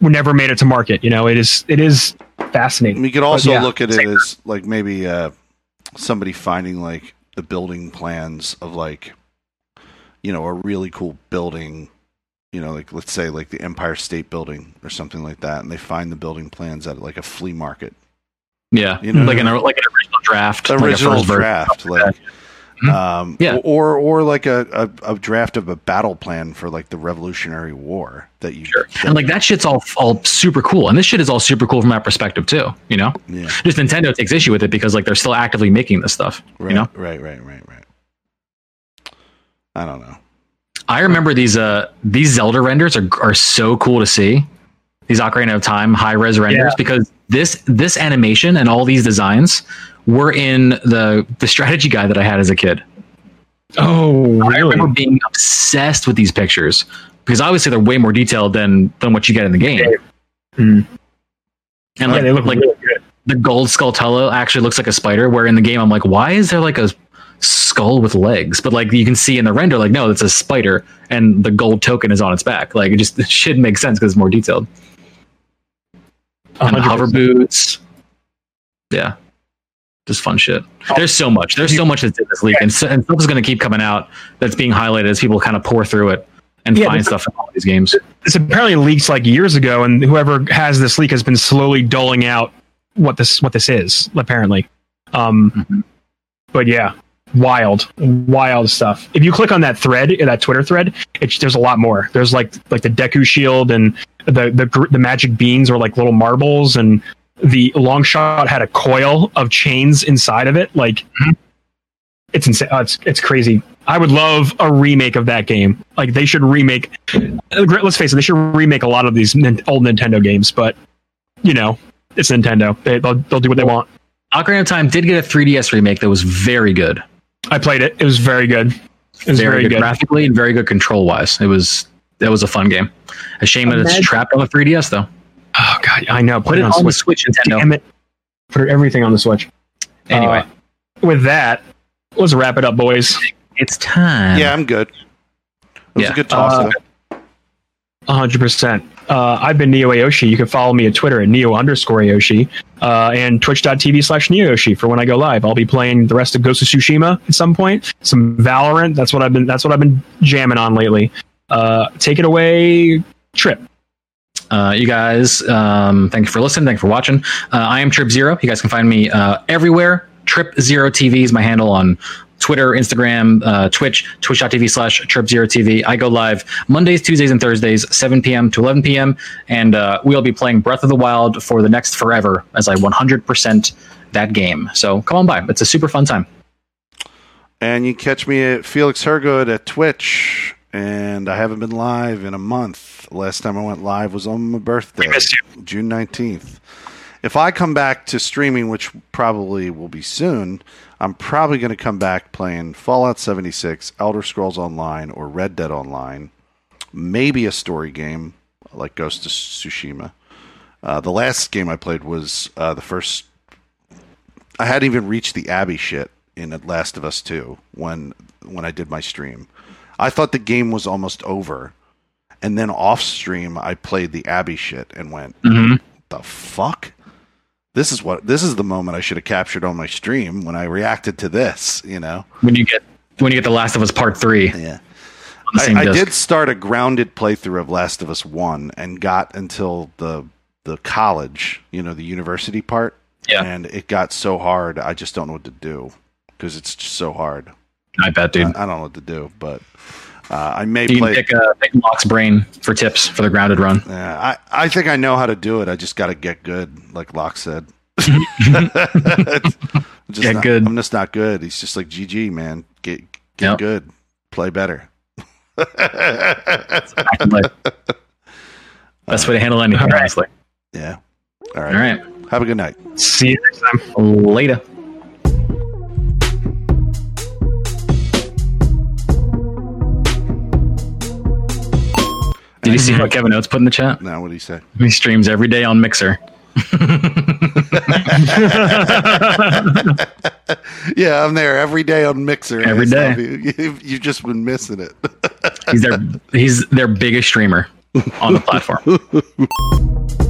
never made it to market. You know, it is it is fascinating.
We could also
yeah,
look at it
same.
as like maybe uh, somebody finding like the building plans of like you know a really cool building you know like let's say like the empire state building or something like that and they find the building plans at like a flea market
Yeah,
You know-
like an like an original draft, like a
original
first version.
draft like
Mhm.
um
Yeah.
or or like a, a, a draft of a battle plan for like the revolutionary war that you
Sure. And like that shit's all all super cool, and this shit is all super cool from that perspective too. You know,
yeah
just Nintendo takes issue with it because like they're still actively making this stuff.
right
You know,
right right right right i don't know
I remember these uh these Zelda renders are are so cool to see. These Ocarina of Time high res renders
Yeah.
because this this animation and all these designs were in the the strategy guide that I had as a kid.
Oh,
I remember being obsessed with these pictures because obviously they're way more detailed than than what you get in the game.
Hmm.
And
Yeah,
like,
they look
like
really
the gold Skulltula actually looks like a spider, where in the game I'm like, why is there like a skull with legs? But like you can see in the render, like no, it's a spider, and the gold token is on its back. Like it just (laughs) it should make sense because it's more detailed. And the
100%.
hover boots, yeah, just fun shit. There's so much. There's so much that's in this leak, and, so, and stuff is going to keep coming out that's being highlighted as people kind of pour through it and
Yeah,
find stuff in all these games.
It's apparently leaks like years ago, and whoever has this leak has been slowly doling out what this what this is. Apparently, um,
Mhm.
but yeah, wild, wild stuff. If you click on that thread, that Twitter thread, it's, there's a lot more. There's like like the Deku shield and the the the magic beans are like little marbles, and the long shot had a coil of chains inside of it. Like it's insane. Uh, it's it's crazy. I would love a remake of that game. Like they should remake. uh, Let's face it, they should remake a lot of these old Nintendo games. But you know, it's Nintendo. They, they'll they'll do what they want.
Ocarina of Time did get a 3DS remake that was very good.
I played it. It was very good. It was
very,
very,
good,
good.
graphically and very good control wise. It was that was a fun game. A shame that it's trapped on the 3DS though.
I know. Put,
Put
it on,
the
Switch.
Switch, Nintendo.
Damn it. Put everything on the Switch.
Anyway,
Uh, with that, let's wrap it up, boys.
it's time.
yeah i'm good it was
Yeah.
a good toss
Uh, hundred percent. Uh, I've been Neo Ayoshi. You can follow me at Twitter at Neo underscore Ayoshi uh, and twitch.tv slash Neo Ayoshi for when I go live. I'll be playing the rest of Ghost of Tsushima at some point. Some Valorant. That's what I've been. That's what I've been jamming on lately. Uh, take it away, Trip.
Uh, you guys, um, thank you for listening. Thank you for watching. Uh, I am Trip Zero. You guys can find me uh, everywhere. Trip Zero TV is my handle on Twitter, Instagram, uh, Twitch, twitch.tv slash Trip Zero TV. I go live Mondays, Tuesdays, and Thursdays, 7 p.m. to 11 p.m. And uh, we'll be playing Breath of the Wild for the next forever as I 100% that game. So come on by. It's a super fun time.
And you catch me at Felix Hergood at Twitch. And I haven't been live in a month. Last time I went live was on my birthday. June 19th. If I come back to streaming, which probably will be soon, I'm probably going to come back playing Fallout 76, Elder Scrolls Online, or Red Dead Online. Maybe a story game like Ghost of Tsushima. Uh, the last game I played was uh, the first. I hadn't even reached the Abby shit in Last of Us 2 when when I did my stream. I thought the game was almost over, and then off stream I played the Abby shit and went,
Mhm.
"The fuck." This is what this is the moment I should have captured on my stream when I reacted to this, you know.
When you get when you get The Last of Us Part 3
Yeah. I, I did start a grounded playthrough of Last of Us One and got until the the college, you know, the university part.
Yeah.
And it got so hard, I just don't know what to do because it's just so hard.
I bet, dude.
I, I don't know what to do, but uh, I may
you
play.
pick, uh, pick Locke's brain for tips for the grounded run.
Yeah, I, I think I know how to do it. I just got to get good, like Locke said. (laughs) Just
Get
not-
good.
I'm just not good. He's just like GG, man. Get get
Yep.
good, play better.
Best way to handle anything,
right.
honestly.
yeah. All right.
All right.
Have a good night.
See you next time.
Later. Did you see what Kevin Oates put in the chat?
Now, what do you say?
He streams every day on Mixer. (laughs)
Yeah, I'm there every day on Mixer.
Every day. (laughs)
You, you've just been missing it.
He's their he's their biggest streamer on the platform. (laughs)